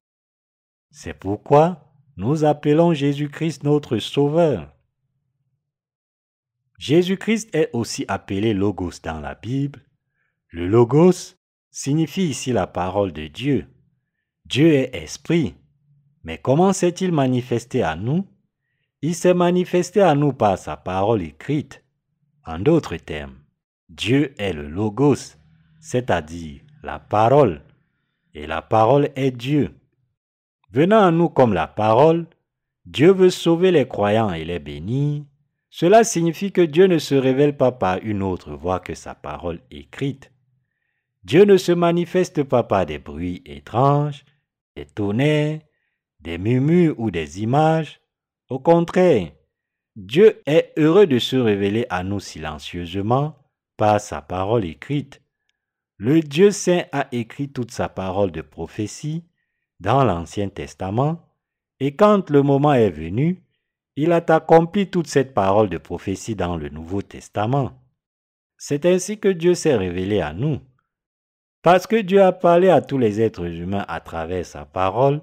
C'est pourquoi nous appelons Jésus-Christ notre Sauveur. Jésus-Christ est aussi appelé Logos dans la Bible. Le Logos signifie ici la parole de Dieu. Dieu est esprit. Mais comment s'est-il manifesté à nous? Il s'est manifesté à nous par sa parole écrite. En d'autres termes, Dieu est le Logos, c'est-à-dire la parole, et la parole est Dieu. Venant à nous comme la parole, Dieu veut sauver les croyants et les bénir. Cela signifie que Dieu ne se révèle pas par une autre voie que sa parole écrite. Dieu ne se manifeste pas par des bruits étranges, des tonnerres, des murmures ou des images. Au contraire, Dieu est heureux de se révéler à nous silencieusement par sa parole écrite. Le Dieu saint a écrit toute sa parole de prophétie dans l'Ancien Testament, et quand le moment est venu, il a accompli toute cette parole de prophétie dans le Nouveau Testament. C'est ainsi que Dieu s'est révélé à nous. Parce que Dieu a parlé à tous les êtres humains à travers sa parole,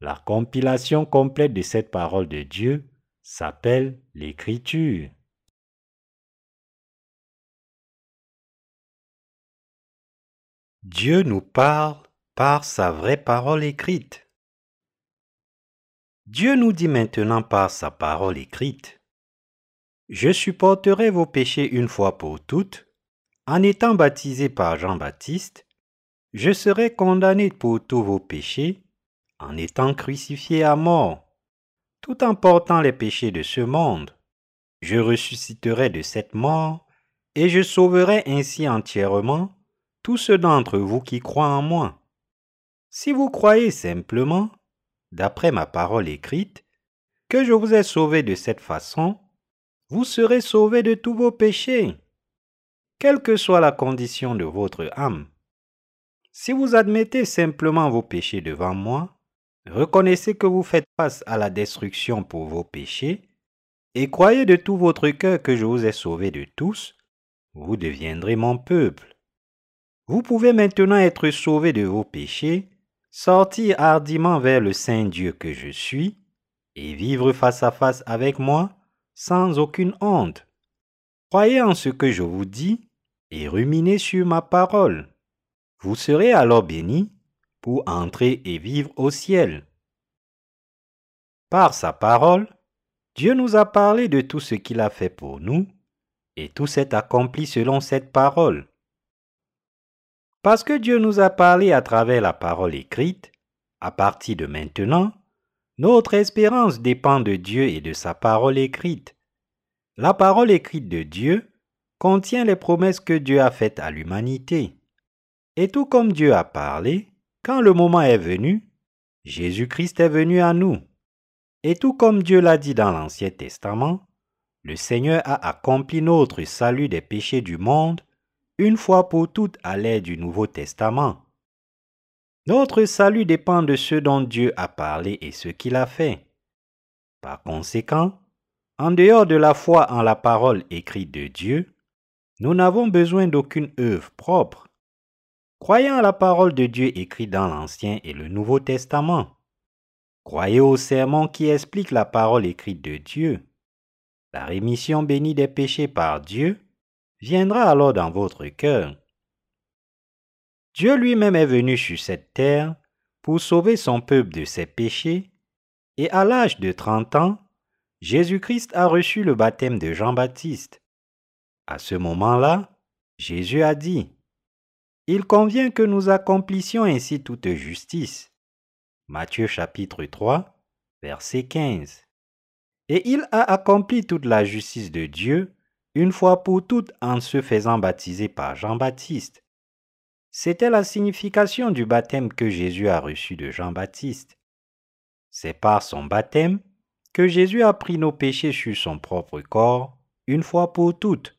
la compilation complète de cette parole de Dieu s'appelle l'écriture. Dieu nous parle par sa vraie parole écrite. Dieu nous dit maintenant par sa parole écrite, Je supporterai vos péchés une fois pour toutes, en étant baptisé par Jean-Baptiste, je serai condamné pour tous vos péchés, en étant crucifié à mort tout en portant les péchés de ce monde. Je ressusciterai de cette mort, et je sauverai ainsi entièrement tous ceux d'entre vous qui croient en moi. Si vous croyez simplement, d'après ma parole écrite, que je vous ai sauvé de cette façon, vous serez sauvés de tous vos péchés, quelle que soit la condition de votre âme. Si vous admettez simplement vos péchés devant moi, Reconnaissez que vous faites face à la destruction pour vos péchés, et croyez de tout votre cœur que je vous ai sauvé de tous, vous deviendrez mon peuple. Vous pouvez maintenant être sauvé de vos péchés, sortir hardiment vers le Saint Dieu que je suis, et vivre face à face avec moi sans aucune honte. Croyez en ce que je vous dis et ruminez sur ma parole. Vous serez alors bénis pour entrer et vivre au ciel. Par sa parole, Dieu nous a parlé de tout ce qu'il a fait pour nous, et tout s'est accompli selon cette parole. Parce que Dieu nous a parlé à travers la parole écrite, à partir de maintenant, notre espérance dépend de Dieu et de sa parole écrite. La parole écrite de Dieu contient les promesses que Dieu a faites à l'humanité. Et tout comme Dieu a parlé, quand le moment est venu, Jésus-Christ est venu à nous. Et tout comme Dieu l'a dit dans l'Ancien Testament, le Seigneur a accompli notre salut des péchés du monde une fois pour toutes à l'aide du Nouveau Testament. Notre salut dépend de ce dont Dieu a parlé et ce qu'il a fait. Par conséquent, en dehors de la foi en la parole écrite de Dieu, nous n'avons besoin d'aucune œuvre propre. Croyant à la parole de Dieu écrite dans l'Ancien et le Nouveau Testament. Croyez au sermon qui explique la parole écrite de Dieu. La rémission bénie des péchés par Dieu viendra alors dans votre cœur. Dieu lui-même est venu sur cette terre pour sauver son peuple de ses péchés, et à l'âge de 30 ans, Jésus-Christ a reçu le baptême de Jean-Baptiste. À ce moment-là, Jésus a dit, Il convient que nous accomplissions ainsi toute justice. Matthieu chapitre 3, verset 15. Et il a accompli toute la justice de Dieu une fois pour toutes en se faisant baptiser par Jean-Baptiste. C'était la signification du baptême que Jésus a reçu de Jean-Baptiste. C'est par son baptême que Jésus a pris nos péchés sur son propre corps une fois pour toutes.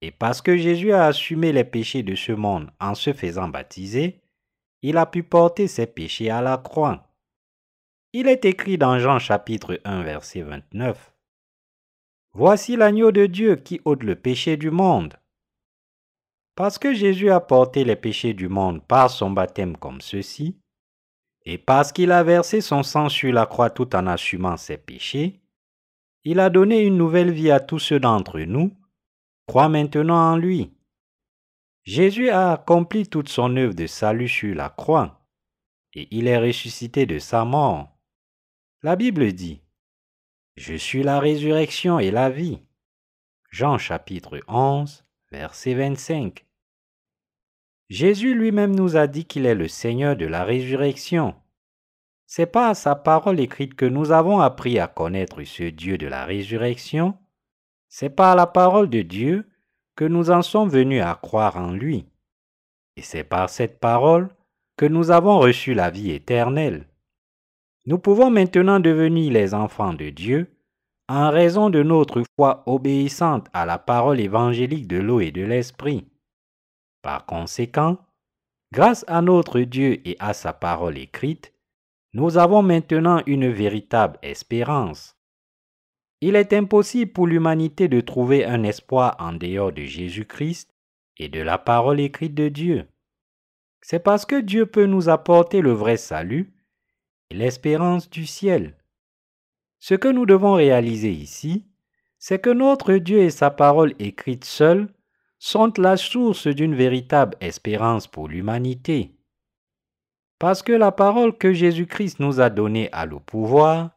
Et parce que Jésus a assumé les péchés de ce monde en se faisant baptiser, il a pu porter ses péchés à la croix. Il est écrit dans Jean chapitre 1 verset 29. Voici l'agneau de Dieu qui ôte le péché du monde. Parce que Jésus a porté les péchés du monde par son baptême comme ceci, et parce qu'il a versé son sang sur la croix tout en assumant ses péchés, il a donné une nouvelle vie à tous ceux d'entre nous, croient maintenant en lui. Jésus a accompli toute son œuvre de salut sur la croix, et il est ressuscité de sa mort. La Bible dit, Je suis la résurrection et la vie. Jean chapitre 11, verset 25. Jésus lui-même nous a dit qu'il est le Seigneur de la résurrection. C'est par sa parole écrite que nous avons appris à connaître ce Dieu de la résurrection. C'est par la parole de Dieu que nous en sommes venus à croire en lui. Et c'est par cette parole que nous avons reçu la vie éternelle. Nous pouvons maintenant devenir les enfants de Dieu en raison de notre foi obéissante à la parole évangélique de l'eau et de l'esprit. Par conséquent, grâce à notre Dieu et à sa parole écrite, nous avons maintenant une véritable espérance. Il est impossible pour l'humanité de trouver un espoir en dehors de Jésus-Christ et de la parole écrite de Dieu. C'est parce que Dieu peut nous apporter le vrai salut l'espérance du ciel. Ce que nous devons réaliser ici, c'est que notre Dieu et sa parole écrite seuls sont la source d'une véritable espérance pour l'humanité. Parce que la parole que Jésus-Christ nous a donnée a le pouvoir,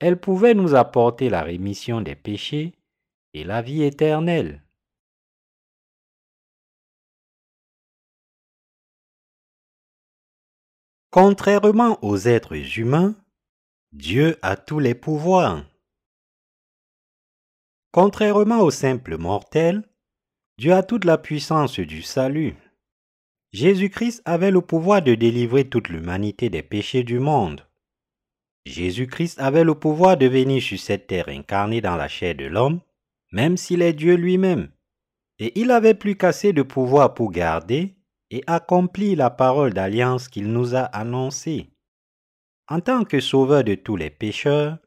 elle pouvait nous apporter la rémission des péchés et la vie éternelle. Contrairement aux êtres humains, Dieu a tous les pouvoirs. Contrairement aux simples mortels, Dieu a toute la puissance du salut. Jésus-Christ avait le pouvoir de délivrer toute l'humanité des péchés du monde. Jésus-Christ avait le pouvoir de venir sur cette terre incarnée dans la chair de l'homme, même s'il est Dieu lui-même. Et il avait plus qu'assez de pouvoir pour garder et accomplir la parole d'alliance qu'il nous a annoncée. En tant que sauveur de tous les pécheurs,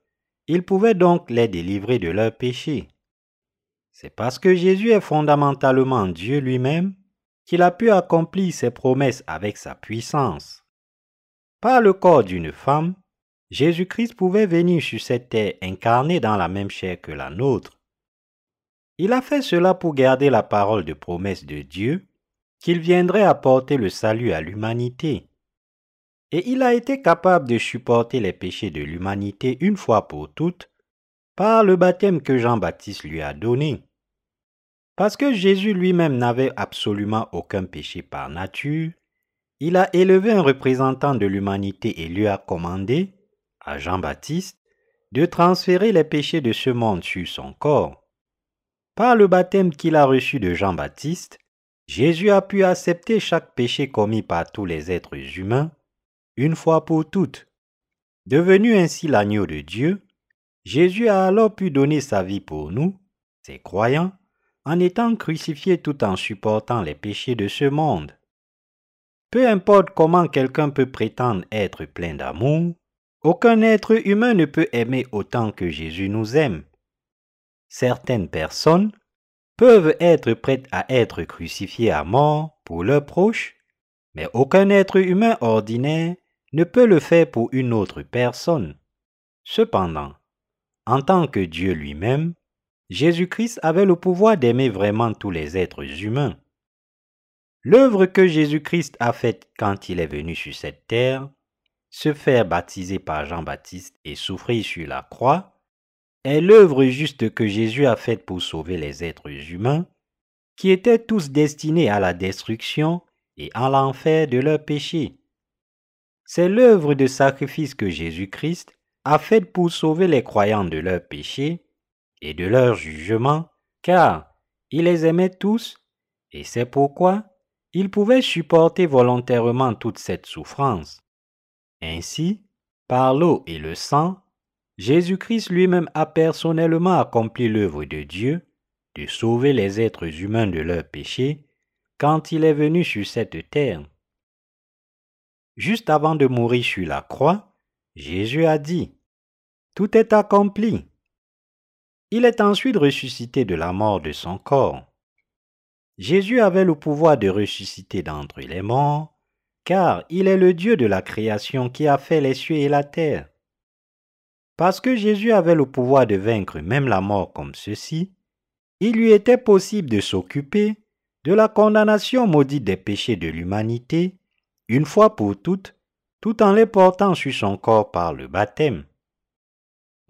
il pouvait donc les délivrer de leurs péchés. C'est parce que Jésus est fondamentalement Dieu lui-même qu'il a pu accomplir ses promesses avec sa puissance. Par le corps d'une femme, Jésus-Christ pouvait venir sur cette terre incarné dans la même chair que la nôtre. Il a fait cela pour garder la parole de promesse de Dieu, qu'il viendrait apporter le salut à l'humanité. Et il a été capable de supporter les péchés de l'humanité une fois pour toutes par le baptême que Jean-Baptiste lui a donné. Parce que Jésus lui-même n'avait absolument aucun péché par nature, il a élevé un représentant de l'humanité et lui a commandé, à Jean-Baptiste, de transférer les péchés de ce monde sur son corps. Par le baptême qu'il a reçu de Jean-Baptiste, Jésus a pu accepter chaque péché commis par tous les êtres humains, une fois pour toutes. Devenu ainsi l'agneau de Dieu, Jésus a alors pu donner sa vie pour nous, ses croyants, en étant crucifié tout en supportant les péchés de ce monde. Peu importe comment quelqu'un peut prétendre être plein d'amour, aucun être humain ne peut aimer autant que Jésus nous aime. Certaines personnes peuvent être prêtes à être crucifiées à mort pour leurs proches, mais aucun être humain ordinaire ne peut le faire pour une autre personne. Cependant, en tant que Dieu lui-même, Jésus-Christ avait le pouvoir d'aimer vraiment tous les êtres humains. L'œuvre que Jésus-Christ a faite quand il est venu sur cette terre se faire baptiser par Jean-Baptiste et souffrir sur la croix, est l'œuvre juste que Jésus a faite pour sauver les êtres humains, qui étaient tous destinés à la destruction et à l'enfer de leurs péchés. C'est l'œuvre de sacrifice que Jésus-Christ a faite pour sauver les croyants de leurs péchés et de leur jugement, car il les aimait tous, et c'est pourquoi il pouvait supporter volontairement toute cette souffrance. Ainsi, par l'eau et le sang, Jésus-Christ lui-même a personnellement accompli l'œuvre de Dieu de sauver les êtres humains de leurs péchés quand il est venu sur cette terre. Juste avant de mourir sur la croix, Jésus a dit, Tout est accompli. Il est ensuite ressuscité de la mort de son corps. Jésus avait le pouvoir de ressusciter d'entre les morts, car il est le Dieu de la création qui a fait les cieux et la terre. Parce que Jésus avait le pouvoir de vaincre même la mort comme ceci, il lui était possible de s'occuper de la condamnation maudite des péchés de l'humanité, une fois pour toutes, tout en les portant sur son corps par le baptême.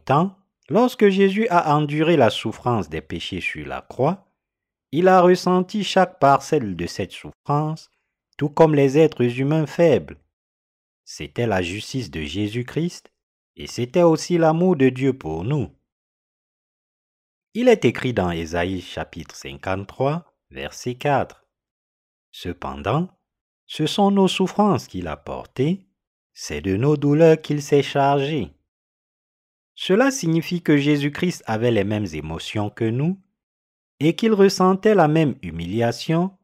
Tant, lorsque Jésus a enduré la souffrance des péchés sur la croix, il a ressenti chaque parcelle de cette souffrance, tout comme les êtres humains faibles. C'était la justice de Jésus-Christ et c'était aussi l'amour de Dieu pour nous. Il est écrit dans Ésaïe chapitre 53, verset 4. Cependant, ce sont nos souffrances qu'il a portées, c'est de nos douleurs qu'il s'est chargé. Cela signifie que Jésus-Christ avait les mêmes émotions que nous et qu'il ressentait la même humiliation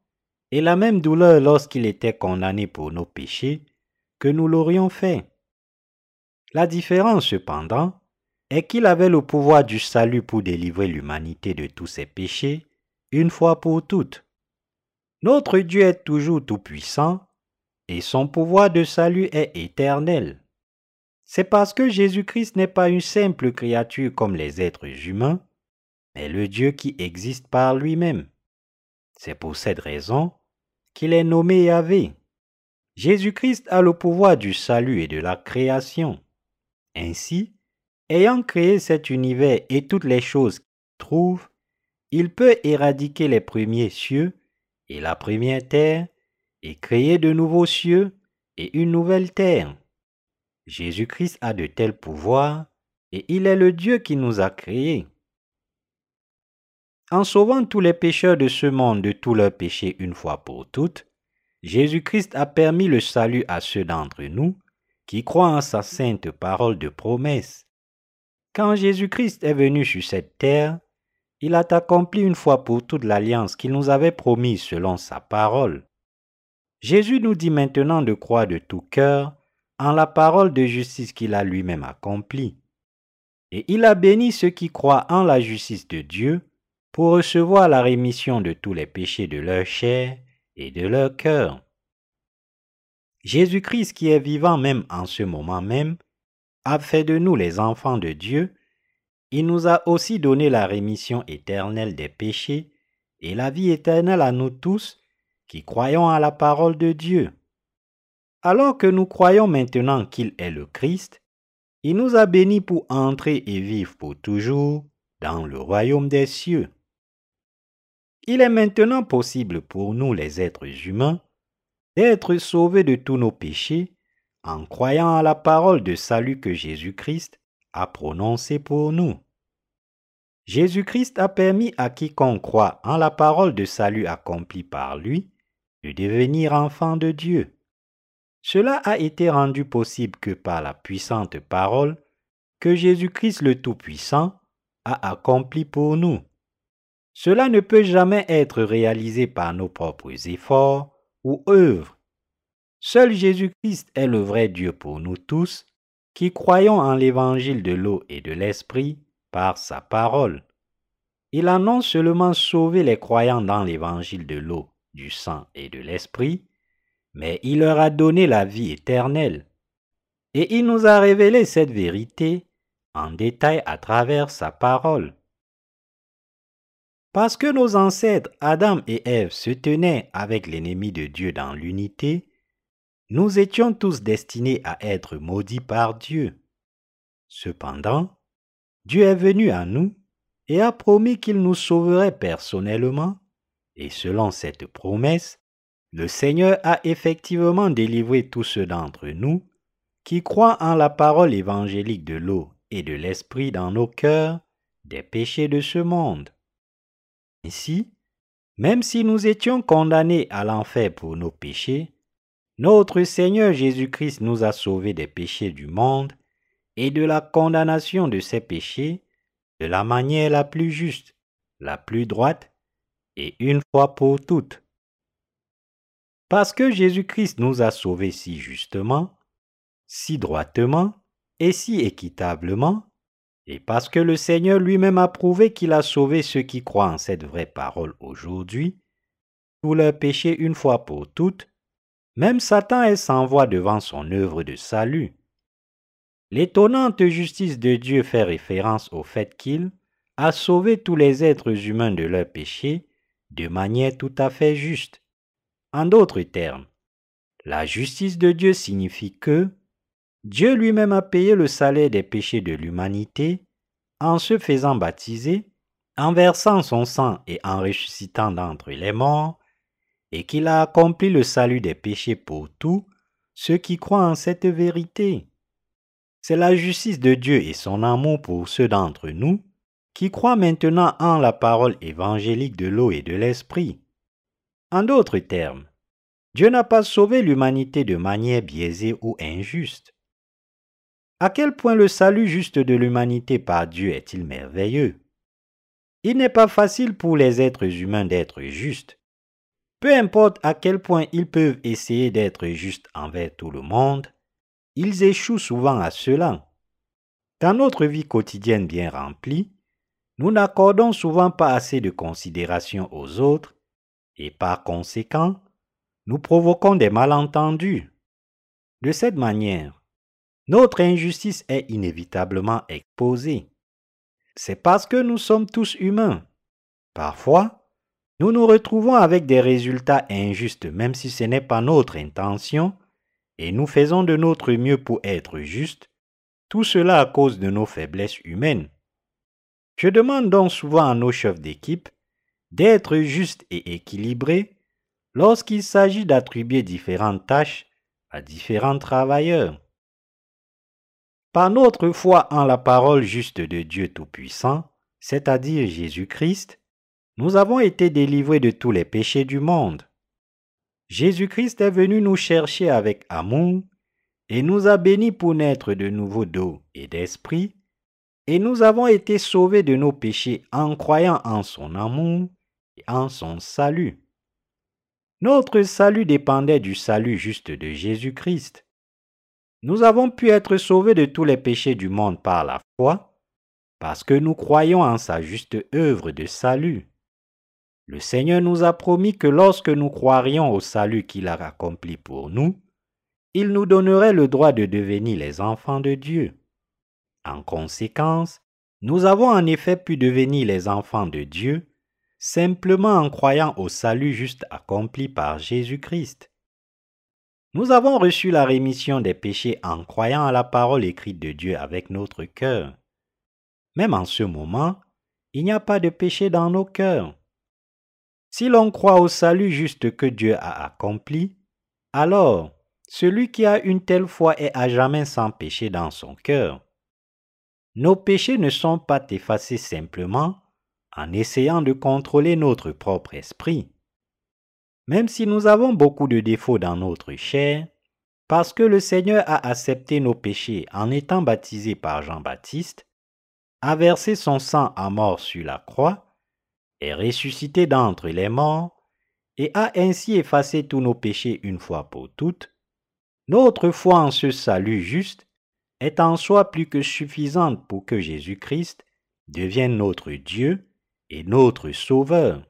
et la même douleur lorsqu'il était condamné pour nos péchés que nous l'aurions fait. La différence cependant est qu'il avait le pouvoir du salut pour délivrer l'humanité de tous ses péchés une fois pour toutes. Notre Dieu est toujours tout-puissant et son pouvoir de salut est éternel. C'est parce que Jésus-Christ n'est pas une simple créature comme les êtres humains, mais le Dieu qui existe par lui-même. C'est pour cette raison qu'il est nommé Yahvé. Jésus-Christ a le pouvoir du salut et de la création. Ainsi, ayant créé cet univers et toutes les choses qu'il trouve, il peut éradiquer les premiers cieux et la première terre et créer de nouveaux cieux et une nouvelle terre. Jésus-Christ a de tels pouvoirs et il est le Dieu qui nous a créés. En sauvant tous les pécheurs de ce monde de tous leurs péchés une fois pour toutes, Jésus-Christ a permis le salut à ceux d'entre nous qui croient en sa sainte parole de promesse. Quand Jésus-Christ est venu sur cette terre, il a accompli une fois pour toutes l'alliance qu'il nous avait promise selon sa parole. Jésus nous dit maintenant de croire de tout cœur en la parole de justice qu'il a lui-même accomplie. Et il a béni ceux qui croient en la justice de Dieu pour recevoir la rémission de tous les péchés de leur chair et de leur cœur. Jésus-Christ qui est vivant même en ce moment même, a fait de nous les enfants de Dieu, il nous a aussi donné la rémission éternelle des péchés et la vie éternelle à nous tous qui croyons à la parole de Dieu. Alors que nous croyons maintenant qu'il est le Christ, il nous a bénis pour entrer et vivre pour toujours dans le royaume des cieux. Il est maintenant possible pour nous les êtres humains d'être sauvés de tous nos péchés en croyant à la parole de salut que Jésus-Christ a prononcée pour nous. Jésus-Christ a permis à quiconque croit en la parole de salut accomplie par lui de devenir enfant de Dieu. Cela a été rendu possible que par la puissante parole que Jésus-Christ le Tout-Puissant a accompli pour nous. Cela ne peut jamais être réalisé par nos propres efforts ou œuvres. Seul Jésus-Christ est le vrai Dieu pour nous tous, qui croyons en l'évangile de l'eau et de l'esprit par sa parole. Il a non seulement sauvé les croyants dans l'évangile de l'eau, du sang et de l'esprit, mais il leur a donné la vie éternelle. Et il nous a révélé cette vérité en détail à travers sa parole. Parce que nos ancêtres Adam et Ève se tenaient avec l'ennemi de Dieu dans l'unité, nous étions tous destinés à être maudits par Dieu. Cependant, Dieu est venu à nous et a promis qu'il nous sauverait personnellement, et selon cette promesse, le Seigneur a effectivement délivré tous ceux d'entre nous qui croient en la parole évangélique de l'eau et de l'esprit dans nos cœurs des péchés de ce monde. Ainsi, même si nous étions condamnés à l'enfer pour nos péchés, notre Seigneur Jésus-Christ nous a sauvés des péchés du monde et de la condamnation de ces péchés de la manière la plus juste, la plus droite et une fois pour toutes. Parce que Jésus-Christ nous a sauvés si justement, si droitement et si équitablement, et parce que le Seigneur lui-même a prouvé qu'il a sauvé ceux qui croient en cette vraie parole aujourd'hui, pour leur péché une fois pour toutes, même Satan est sans devant son œuvre de salut. L'étonnante justice de Dieu fait référence au fait qu'il a sauvé tous les êtres humains de leurs péchés de manière tout à fait juste. En d'autres termes, la justice de Dieu signifie que Dieu lui-même a payé le salaire des péchés de l'humanité en se faisant baptiser, en versant son sang et en ressuscitant d'entre les morts, et qu'il a accompli le salut des péchés pour tous ceux qui croient en cette vérité. C'est la justice de Dieu et son amour pour ceux d'entre nous qui croient maintenant en la parole évangélique de l'eau et de l'esprit. En d'autres termes, Dieu n'a pas sauvé l'humanité de manière biaisée ou injuste. À quel point le salut juste de l'humanité par Dieu est-il merveilleux? Il n'est pas facile pour les êtres humains d'être justes. Peu importe à quel point ils peuvent essayer d'être justes envers tout le monde, ils échouent souvent à cela. Dans notre vie quotidienne bien remplie, nous n'accordons souvent pas assez de considération aux autres et par conséquent, nous provoquons des malentendus. De cette manière, notre injustice est inévitablement exposée. C'est parce que nous sommes tous humains. Parfois, nous nous retrouvons avec des résultats injustes même si ce n'est pas notre intention, et nous faisons de notre mieux pour être justes, tout cela à cause de nos faiblesses humaines. Je demande donc souvent à nos chefs d'équipe d'être justes et équilibrés lorsqu'il s'agit d'attribuer différentes tâches à différents travailleurs. Par notre foi en la parole juste de Dieu Tout-Puissant, c'est-à-dire Jésus-Christ, nous avons été délivrés de tous les péchés du monde. Jésus-Christ est venu nous chercher avec amour et nous a bénis pour naître de nouveau d'eau et d'esprit, et nous avons été sauvés de nos péchés en croyant en son amour et en son salut. Notre salut dépendait du salut juste de Jésus-Christ. Nous avons pu être sauvés de tous les péchés du monde par la foi, parce que nous croyons en sa juste œuvre de salut. Le Seigneur nous a promis que lorsque nous croirions au salut qu'il a accompli pour nous, il nous donnerait le droit de devenir les enfants de Dieu. En conséquence, nous avons en effet pu devenir les enfants de Dieu simplement en croyant au salut juste accompli par Jésus-Christ. Nous avons reçu la rémission des péchés en croyant à la parole écrite de Dieu avec notre cœur. Même en ce moment, il n'y a pas de péché dans nos cœurs. Si l'on croit au salut juste que Dieu a accompli, alors celui qui a une telle foi est à jamais sans péché dans son cœur. Nos péchés ne sont pas effacés simplement en essayant de contrôler notre propre esprit. Même si nous avons beaucoup de défauts dans notre chair, parce que le Seigneur a accepté nos péchés en étant baptisé par Jean-Baptiste, a versé son sang à mort sur la croix, est ressuscité d'entre les morts, et a ainsi effacé tous nos péchés une fois pour toutes, notre foi en ce salut juste est en soi plus que suffisante pour que Jésus-Christ devienne notre Dieu et notre Sauveur.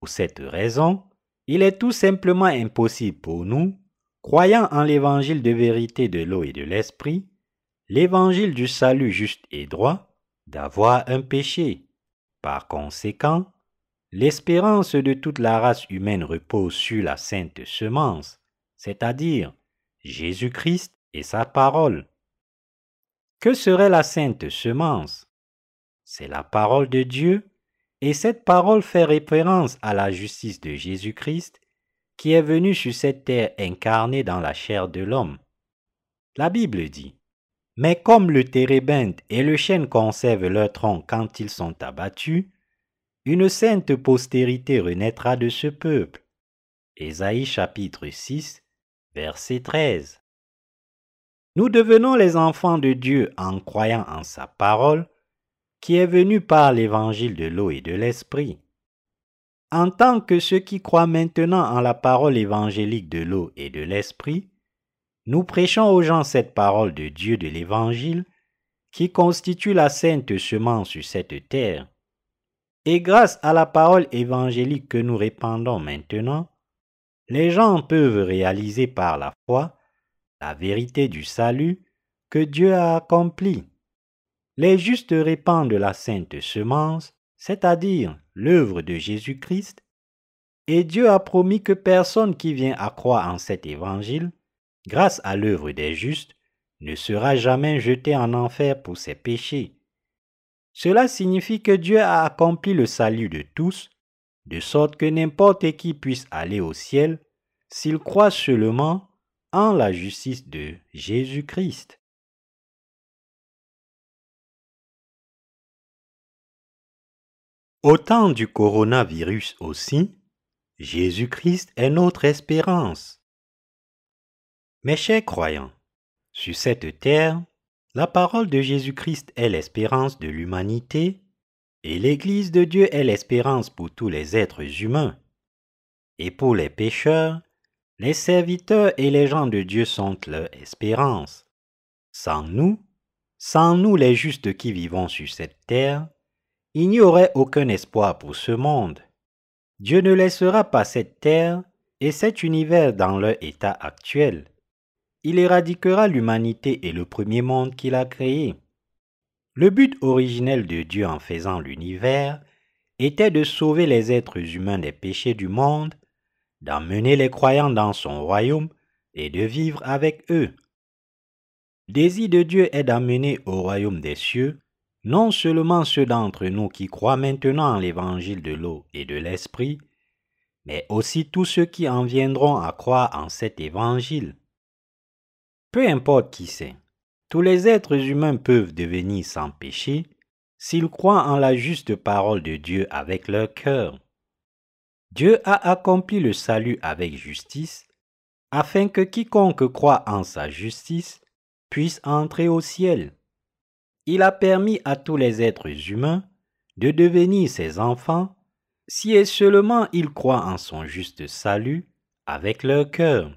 Pour cette raison, il est tout simplement impossible pour nous, croyant en l'évangile de vérité de l'eau et de l'esprit, l'évangile du salut juste et droit, d'avoir un péché. Par conséquent, l'espérance de toute la race humaine repose sur la sainte semence, c'est-à-dire Jésus-Christ et sa parole. Que serait la sainte semence? C'est la parole de Dieu, et cette parole fait référence à la justice de Jésus-Christ qui est venu sur cette terre incarnée dans la chair de l'homme. La Bible dit Mais comme le térébinthe et le chêne conservent leur tronc quand ils sont abattus, une sainte postérité renaîtra de ce peuple. Ésaïe chapitre 6, verset 13. Nous devenons les enfants de Dieu en croyant en sa parole, qui est venue par l'évangile de l'eau et de l'esprit. En tant que ceux qui croient maintenant en la parole évangélique de l'eau et de l'esprit, nous prêchons aux gens cette parole de Dieu de l'évangile qui constitue la sainte semence sur cette terre. Et grâce à la parole évangélique que nous répandons maintenant, les gens peuvent réaliser par la foi la vérité du salut que Dieu a accompli. Les justes répandent la sainte semence, c'est-à-dire l'œuvre de Jésus-Christ, et Dieu a promis que personne qui vient à croire en cet évangile, grâce à l'œuvre des justes, ne sera jamais jeté en enfer pour ses péchés. Cela signifie que Dieu a accompli le salut de tous, de sorte que n'importe qui puisse aller au ciel s'il croit seulement en la justice de Jésus-Christ. Au temps du coronavirus aussi, Jésus-Christ est notre espérance. Mes chers croyants, sur cette terre, la parole de Jésus-Christ est l'espérance de l'humanité et l'Église de Dieu est l'espérance pour tous les êtres humains. Et pour les pécheurs, les serviteurs et les gens de Dieu sont leur espérance. Sans nous, sans nous les justes qui vivons sur cette terre, il n'y aurait aucun espoir pour ce monde. Dieu ne laissera pas cette terre et cet univers dans leur état actuel. Il éradiquera l'humanité et le premier monde qu'il a créé. Le but originel de Dieu en faisant l'univers était de sauver les êtres humains des péchés du monde d'emmener les croyants dans son royaume et de vivre avec eux. Désir de Dieu est d'amener au royaume des cieux non seulement ceux d'entre nous qui croient maintenant en l'évangile de l'eau et de l'esprit, mais aussi tous ceux qui en viendront à croire en cet évangile. Peu importe qui c'est, tous les êtres humains peuvent devenir sans péché s'ils croient en la juste parole de Dieu avec leur cœur. Dieu a accompli le salut avec justice, afin que quiconque croit en sa justice puisse entrer au ciel. Il a permis à tous les êtres humains de devenir ses enfants si et seulement ils croient en son juste salut avec leur cœur.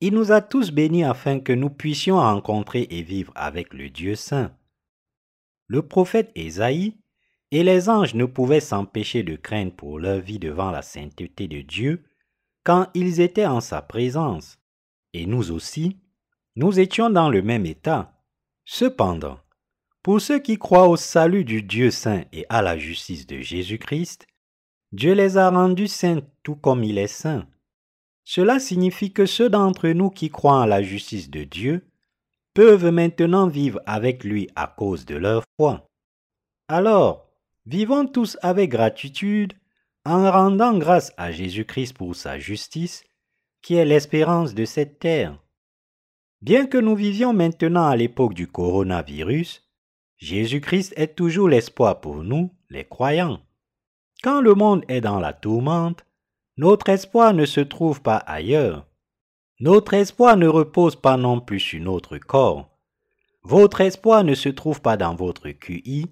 Il nous a tous bénis afin que nous puissions rencontrer et vivre avec le Dieu saint. Le prophète Ésaïe et les anges ne pouvaient s'empêcher de craindre pour leur vie devant la sainteté de Dieu quand ils étaient en sa présence. Et nous aussi, nous étions dans le même état. Cependant, pour ceux qui croient au salut du Dieu saint et à la justice de Jésus-Christ, Dieu les a rendus saints tout comme il est saint. Cela signifie que ceux d'entre nous qui croient en la justice de Dieu peuvent maintenant vivre avec lui à cause de leur foi. Alors, Vivons tous avec gratitude en rendant grâce à Jésus-Christ pour sa justice, qui est l'espérance de cette terre. Bien que nous vivions maintenant à l'époque du coronavirus, Jésus-Christ est toujours l'espoir pour nous, les croyants. Quand le monde est dans la tourmente, notre espoir ne se trouve pas ailleurs. Notre espoir ne repose pas non plus sur notre corps. Votre espoir ne se trouve pas dans votre QI,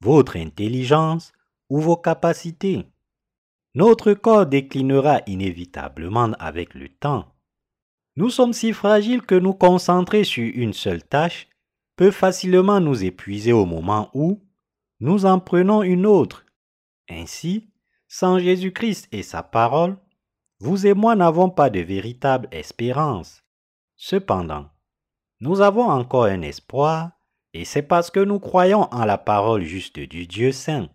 votre intelligence ou vos capacités. Notre corps déclinera inévitablement avec le temps. Nous sommes si fragiles que nous concentrer sur une seule tâche peut facilement nous épuiser au moment où nous en prenons une autre. Ainsi, sans Jésus-Christ et sa parole, vous et moi n'avons pas de véritable espérance. Cependant, nous avons encore un espoir et c'est parce que nous croyons en la parole juste du Dieu saint.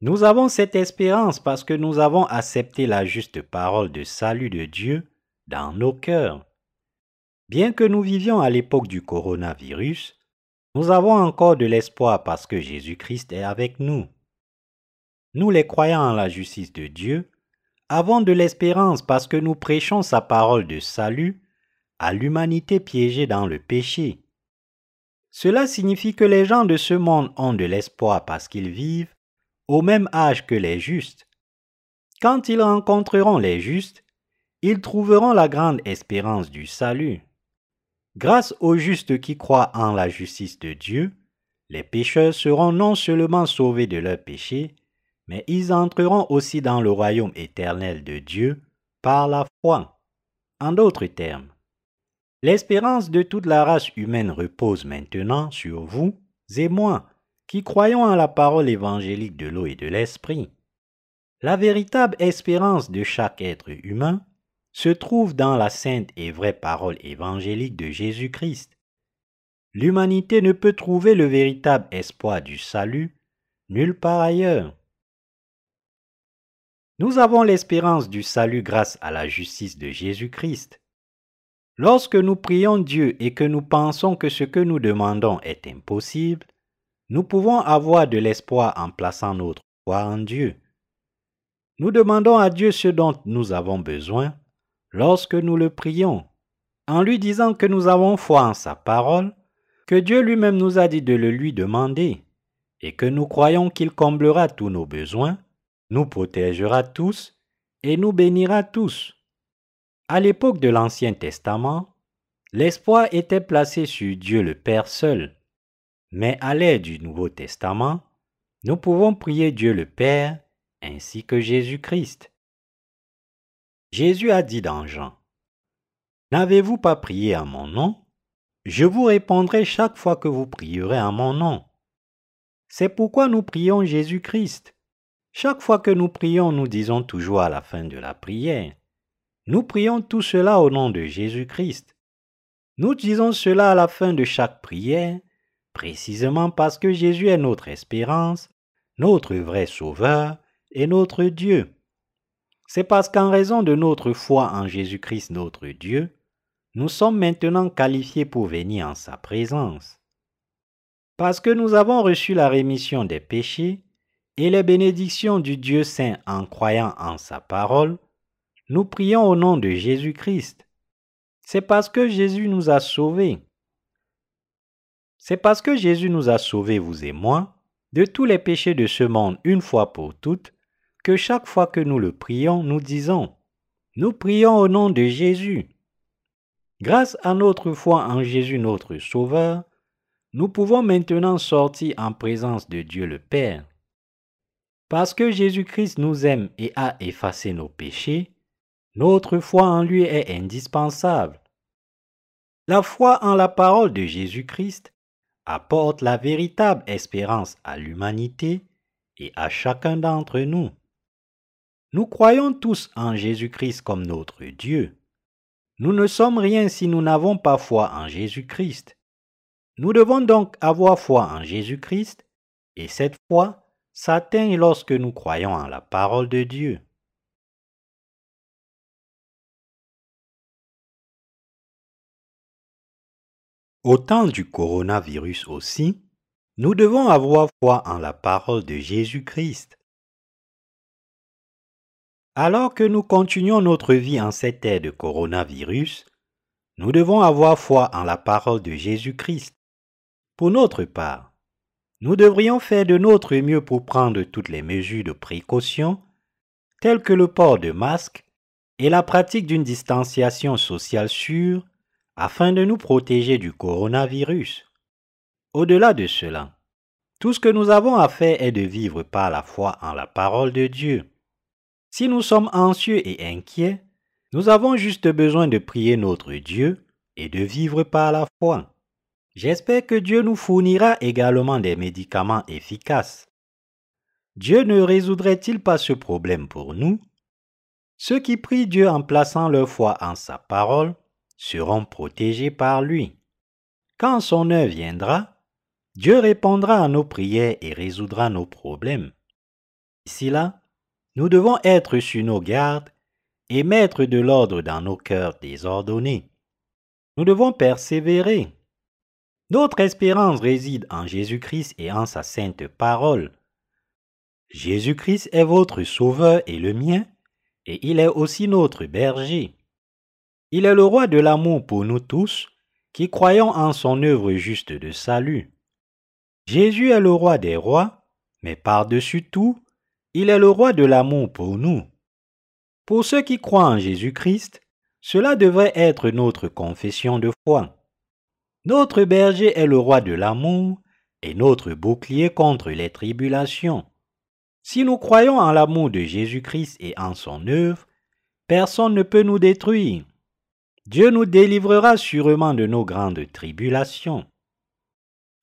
Nous avons cette espérance parce que nous avons accepté la juste parole de salut de Dieu dans nos cœurs. Bien que nous vivions à l'époque du coronavirus, nous avons encore de l'espoir parce que Jésus-Christ est avec nous. Nous les croyants en la justice de Dieu, avons de l'espérance parce que nous prêchons sa parole de salut à l'humanité piégée dans le péché. Cela signifie que les gens de ce monde ont de l'espoir parce qu'ils vivent au même âge que les justes. Quand ils rencontreront les justes, ils trouveront la grande espérance du salut. Grâce aux justes qui croient en la justice de Dieu, les pécheurs seront non seulement sauvés de leurs péchés, mais ils entreront aussi dans le royaume éternel de Dieu par la foi. En d'autres termes, l'espérance de toute la race humaine repose maintenant sur vous et moi, qui croyons en la parole évangélique de l'eau et de l'esprit. La véritable espérance de chaque être humain se trouve dans la sainte et vraie parole évangélique de Jésus-Christ. L'humanité ne peut trouver le véritable espoir du salut nulle part ailleurs. Nous avons l'espérance du salut grâce à la justice de Jésus-Christ. Lorsque nous prions Dieu et que nous pensons que ce que nous demandons est impossible, nous pouvons avoir de l'espoir en plaçant notre foi en Dieu. Nous demandons à Dieu ce dont nous avons besoin lorsque nous le prions, en lui disant que nous avons foi en sa parole, que Dieu lui-même nous a dit de le lui demander, et que nous croyons qu'il comblera tous nos besoins nous protégera tous et nous bénira tous. À l'époque de l'Ancien Testament, l'espoir était placé sur Dieu le Père seul. Mais à l'ère du Nouveau Testament, nous pouvons prier Dieu le Père ainsi que Jésus-Christ. Jésus a dit dans Jean, N'avez-vous pas prié en mon nom? Je vous répondrai chaque fois que vous prierez en mon nom. C'est pourquoi nous prions Jésus-Christ. Chaque fois que nous prions, nous disons toujours à la fin de la prière, nous prions tout cela au nom de Jésus-Christ. Nous disons cela à la fin de chaque prière, précisément parce que Jésus est notre espérance, notre vrai Sauveur et notre Dieu. C'est parce qu'en raison de notre foi en Jésus-Christ notre Dieu, nous sommes maintenant qualifiés pour venir en sa présence. Parce que nous avons reçu la rémission des péchés, et les bénédictions du Dieu Saint en croyant en sa parole, nous prions au nom de Jésus-Christ. C'est parce que Jésus nous a sauvés. C'est parce que Jésus nous a sauvés, vous et moi, de tous les péchés de ce monde une fois pour toutes, que chaque fois que nous le prions, nous disons, nous prions au nom de Jésus. Grâce à notre foi en Jésus notre Sauveur, nous pouvons maintenant sortir en présence de Dieu le Père. Parce que Jésus-Christ nous aime et a effacé nos péchés, notre foi en lui est indispensable. La foi en la parole de Jésus-Christ apporte la véritable espérance à l'humanité et à chacun d'entre nous. Nous croyons tous en Jésus-Christ comme notre Dieu. Nous ne sommes rien si nous n'avons pas foi en Jésus-Christ. Nous devons donc avoir foi en Jésus-Christ, et cette foi s'atteint lorsque nous croyons en la parole de Dieu. Au temps du coronavirus aussi, nous devons avoir foi en la parole de Jésus-Christ. Alors que nous continuons notre vie en cette ère de coronavirus, nous devons avoir foi en la parole de Jésus-Christ. Pour notre part, nous devrions faire de notre mieux pour prendre toutes les mesures de précaution, telles que le port de masque et la pratique d'une distanciation sociale sûre, afin de nous protéger du coronavirus. Au-delà de cela, tout ce que nous avons à faire est de vivre par la foi en la parole de Dieu. Si nous sommes anxieux et inquiets, nous avons juste besoin de prier notre Dieu et de vivre par la foi. J'espère que Dieu nous fournira également des médicaments efficaces. Dieu ne résoudrait-il pas ce problème pour nous? Ceux qui prient Dieu en plaçant leur foi en sa parole seront protégés par lui. Quand son heure viendra, Dieu répondra à nos prières et résoudra nos problèmes. Nous devons être sur nos gardes et mettre de l'ordre dans nos cœurs désordonnés. Nous devons persévérer. Notre espérance réside en Jésus-Christ et en sa sainte parole. Jésus-Christ est votre sauveur et le mien, et il est aussi notre berger. Il est le roi de l'amour pour nous tous, qui croyons en son œuvre juste de salut. Jésus est le roi des rois, mais par-dessus tout, il est le roi de l'amour pour nous. Pour ceux qui croient en Jésus-Christ, cela devrait être notre confession de foi. Notre berger est le roi de l'amour et notre bouclier contre les tribulations. Si nous croyons en l'amour de Jésus-Christ et en son œuvre, personne ne peut nous détruire. Dieu nous délivrera sûrement de nos grandes tribulations.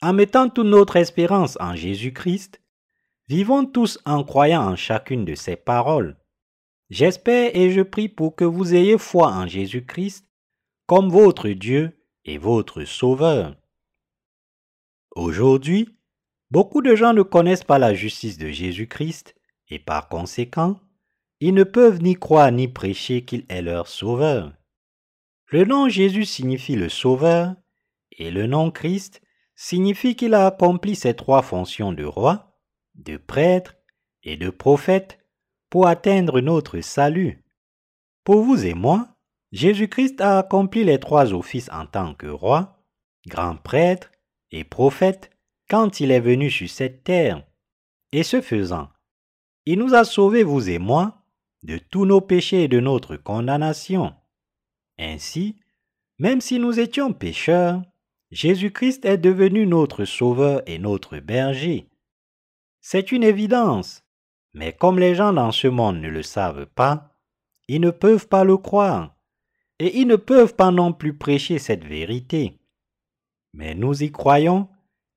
En mettant toute notre espérance en Jésus-Christ, vivons tous en croyant en chacune de ses paroles. J'espère et je prie pour que vous ayez foi en Jésus-Christ comme votre Dieu et votre Sauveur. Aujourd'hui, Beaucoup de gens ne connaissent pas la justice de Jésus-Christ et par conséquent, ils ne peuvent ni croire ni prêcher qu'il est leur sauveur. Le nom Jésus signifie le sauveur et le nom Christ signifie qu'il a accompli ces trois fonctions de roi, de prêtre et de prophète pour atteindre notre salut. Pour vous et moi, Jésus-Christ a accompli les trois offices en tant que roi, grand prêtre et prophète quand il est venu sur cette terre. Et ce faisant, il nous a sauvés, vous et moi, de tous nos péchés et de notre condamnation. Ainsi, même si nous étions pécheurs, Jésus-Christ est devenu notre sauveur et notre berger. C'est une évidence, mais comme les gens dans ce monde ne le savent pas, ils ne peuvent pas le croire, et ils ne peuvent pas non plus prêcher cette vérité. Mais nous y croyons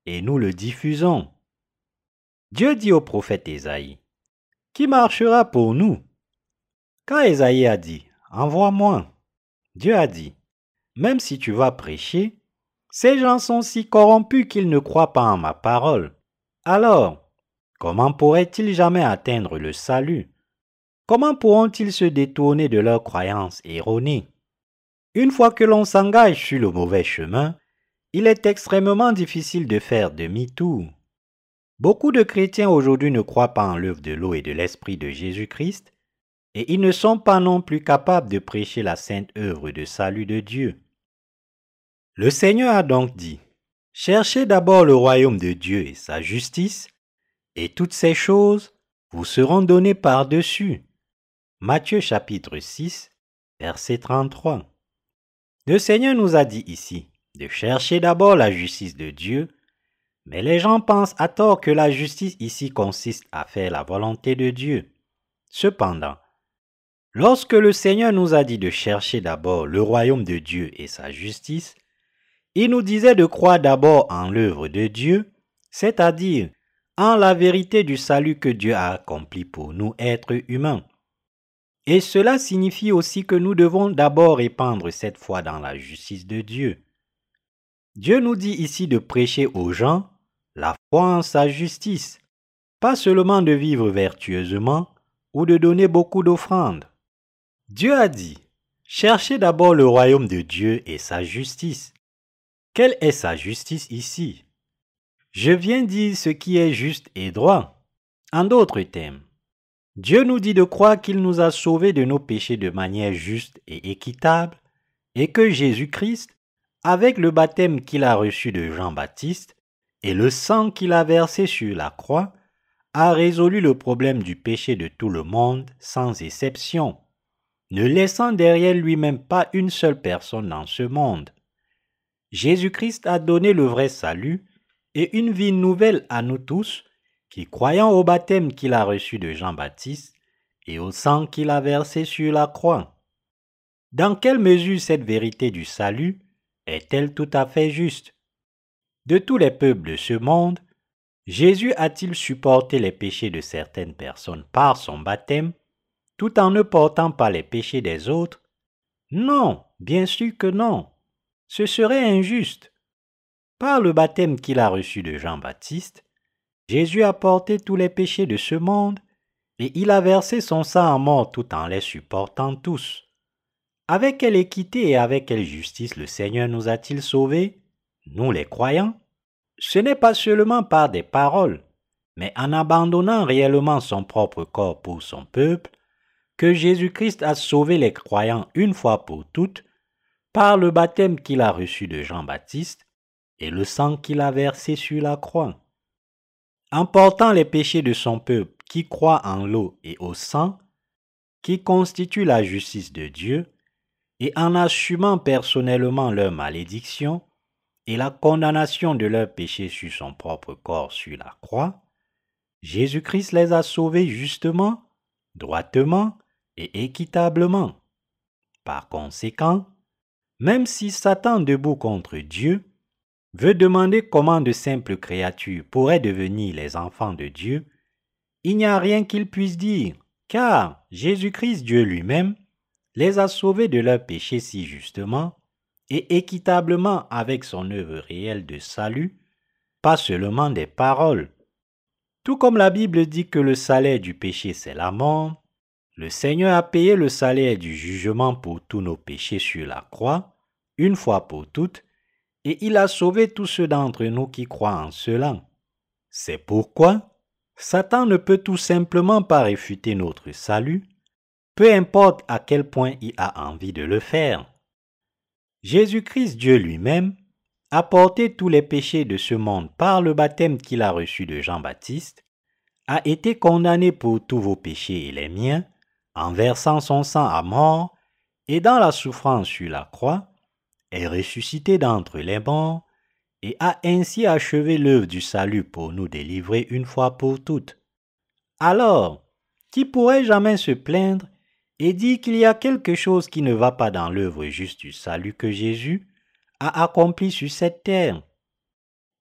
et nous le diffusons. Dieu dit au prophète Ésaïe, Qui marchera pour nous? Quand Ésaïe a dit, Envoie-moi, Dieu a dit, Même si tu vas prêcher, ces gens sont si corrompus qu'ils ne croient pas en ma parole. Alors, comment pourraient-ils jamais atteindre le salut? Comment pourront-ils se détourner de leurs croyances erronées? Une fois que l'on s'engage sur le mauvais chemin, il est extrêmement difficile de faire demi-tour. Beaucoup de chrétiens aujourd'hui ne croient pas en l'œuvre de l'eau et de l'Esprit de Jésus-Christ, et ils ne sont pas non plus capables de prêcher la sainte œuvre de salut de Dieu. Le Seigneur a donc dit, Cherchez d'abord le royaume de Dieu et sa justice, et toutes ces choses vous seront données par-dessus. Matthieu chapitre 6, verset 33. Le Seigneur nous a dit ici, de chercher d'abord la justice de Dieu, mais les gens pensent à tort que la justice ici consiste à faire la volonté de Dieu. Cependant, lorsque le Seigneur nous a dit de chercher d'abord le royaume de Dieu et sa justice, il nous disait de croire d'abord en l'œuvre de Dieu, c'est-à-dire en la vérité du salut que Dieu a accompli pour nous êtres humains. Et cela signifie aussi que nous devons d'abord répandre cette foi dans la justice de Dieu. Dieu nous dit ici de prêcher aux gens la foi en sa justice, pas seulement de vivre vertueusement ou de donner beaucoup d'offrandes. Dieu a dit, cherchez d'abord le royaume de Dieu et sa justice. Quelle est sa justice ici? Je viens dire ce qui est juste et droit. En d'autres termes, Dieu nous dit de croire qu'il nous a sauvés de nos péchés de manière juste et équitable, et que Jésus-Christ avec le baptême qu'il a reçu de Jean-Baptiste et le sang qu'il a versé sur la croix, a résolu le problème du péché de tout le monde sans exception, ne laissant derrière lui-même pas une seule personne dans ce monde. Jésus-Christ a donné le vrai salut et une vie nouvelle à nous tous qui croyons au baptême qu'il a reçu de Jean-Baptiste et au sang qu'il a versé sur la croix. Dans quelle mesure cette vérité du salut est-elle tout à fait juste? De tous les peuples de ce monde, Jésus a-t-il supporté les péchés de certaines personnes par son baptême, tout en ne portant pas les péchés des autres? Non, bien sûr que non. Ce serait injuste. Par le baptême qu'il a reçu de Jean-Baptiste, Jésus a porté tous les péchés de ce monde, et il a versé son sang à mort tout en les supportant tous. Avec quelle équité et avec quelle justice le Seigneur nous a-t-il sauvés, nous les croyants? Ce n'est pas seulement par des paroles, mais en abandonnant réellement son propre corps pour son peuple, que Jésus-Christ a sauvé les croyants une fois pour toutes par le baptême qu'il a reçu de Jean-Baptiste et le sang qu'il a versé sur la croix. En portant les péchés de son peuple qui croit en l'eau et au sang, qui constitue la justice de Dieu, et en assumant personnellement leur malédiction et la condamnation de leurs péchés sur son propre corps sur la croix, Jésus-Christ les a sauvés justement, droitement et équitablement. Par conséquent, même si Satan debout contre Dieu veut demander comment de simples créatures pourraient devenir les enfants de Dieu, il n'y a rien qu'il puisse dire, car Jésus-Christ Dieu lui-même les a sauvés de leurs péchés si justement et équitablement avec son œuvre réelle de salut, pas seulement des paroles. Tout comme la Bible dit que le salaire du péché c'est la mort, le Seigneur a payé le salaire du jugement pour tous nos péchés sur la croix, une fois pour toutes, et il a sauvé tous ceux d'entre nous qui croient en cela. C'est pourquoi Satan ne peut tout simplement pas réfuter notre salut, peu importe à quel point il a envie de le faire. Jésus-Christ Dieu lui-même a porté tous les péchés de ce monde par le baptême qu'il a reçu de Jean-Baptiste, a été condamné pour tous vos péchés et les miens, en versant son sang à mort, et dans la souffrance sur la croix, est ressuscité d'entre les morts, et a ainsi achevé l'œuvre du salut pour nous délivrer une fois pour toutes. Alors, qui pourrait jamais se plaindre et dire qu'il y a quelque chose qui ne va pas dans l'œuvre juste du salut que Jésus a accompli sur cette terre?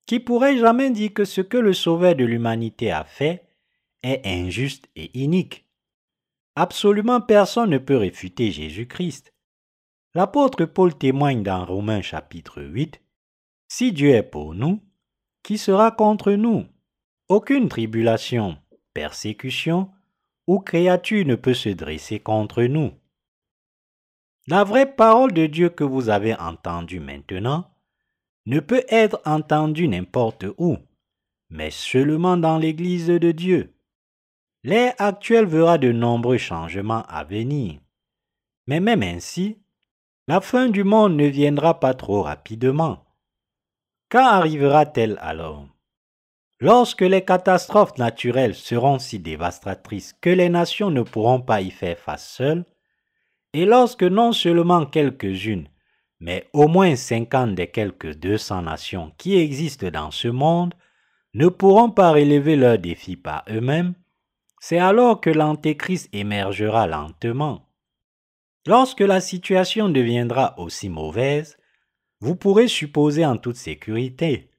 Qui pourrait jamais dire que ce que le Sauveur de l'humanité a fait est injuste et inique? Absolument personne ne peut réfuter Jésus-Christ. L'apôtre Paul témoigne dans Romains chapitre 8, Si Dieu est pour nous, qui sera contre nous? Aucune tribulation, persécution ou créature ne peut se dresser contre nous. La vraie parole de Dieu que vous avez entendue maintenant ne peut être entendue n'importe où, mais seulement dans l'Église de Dieu. L'ère actuelle verra de nombreux changements à venir. Mais même ainsi, la fin du monde ne viendra pas trop rapidement. Quand arrivera-t-elle alors? Lorsque les catastrophes naturelles seront si dévastatrices que les nations ne pourront pas y faire face seules, et lorsque non seulement quelques-unes, mais au moins cinquante des quelques deux cents nations qui existent dans ce monde ne pourront pas relever leurs défis par eux-mêmes, c'est alors que l'Antéchrist émergera lentement. Lorsque la situation deviendra aussi mauvaise, vous pourrez supposer en toute sécurité.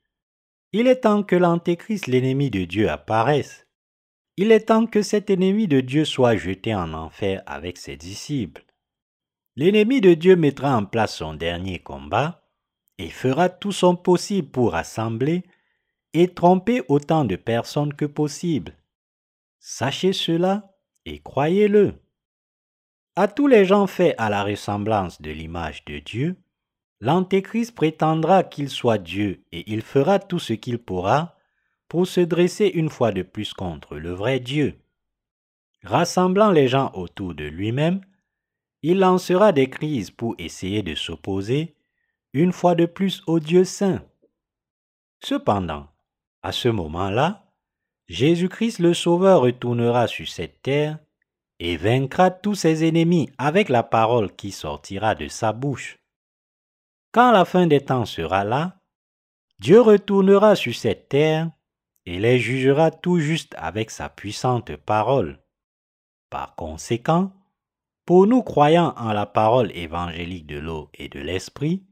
Il est temps que l'Antéchrist, l'ennemi de Dieu, apparaisse. Il est temps que cet ennemi de Dieu soit jeté en enfer avec ses disciples. L'ennemi de Dieu mettra en place son dernier combat et fera tout son possible pour rassembler et tromper autant de personnes que possible. Sachez cela et croyez-le. À tous les gens faits à la ressemblance de l'image de Dieu, l'Antéchrist prétendra qu'il soit Dieu et il fera tout ce qu'il pourra pour se dresser une fois de plus contre le vrai Dieu. Rassemblant les gens autour de lui-même, il lancera des crises pour essayer de s'opposer une fois de plus au Dieu saint. Cependant, à ce moment-là, Jésus-Christ le Sauveur retournera sur cette terre et vaincra tous ses ennemis avec la parole qui sortira de sa bouche. Quand la fin des temps sera là, Dieu retournera sur cette terre et les jugera tout juste avec sa puissante parole. Par conséquent, pour nous croyant en la parole évangélique de l'eau et de l'esprit,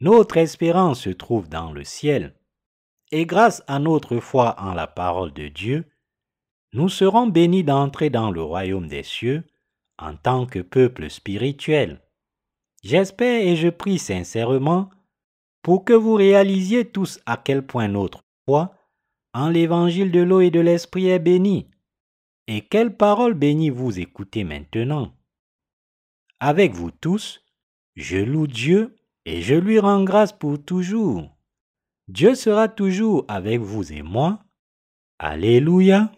notre espérance se trouve dans le ciel et grâce à notre foi en la parole de Dieu, nous serons bénis d'entrer dans le royaume des cieux en tant que peuple spirituel. J'espère et je prie sincèrement pour que vous réalisiez tous à quel point notre foi en l'évangile de l'eau et de l'esprit est bénie. Et quelle parole bénie vous écoutez maintenant Avec vous tous, je loue Dieu et je lui rends grâce pour toujours. Dieu sera toujours avec vous et moi. Alléluia.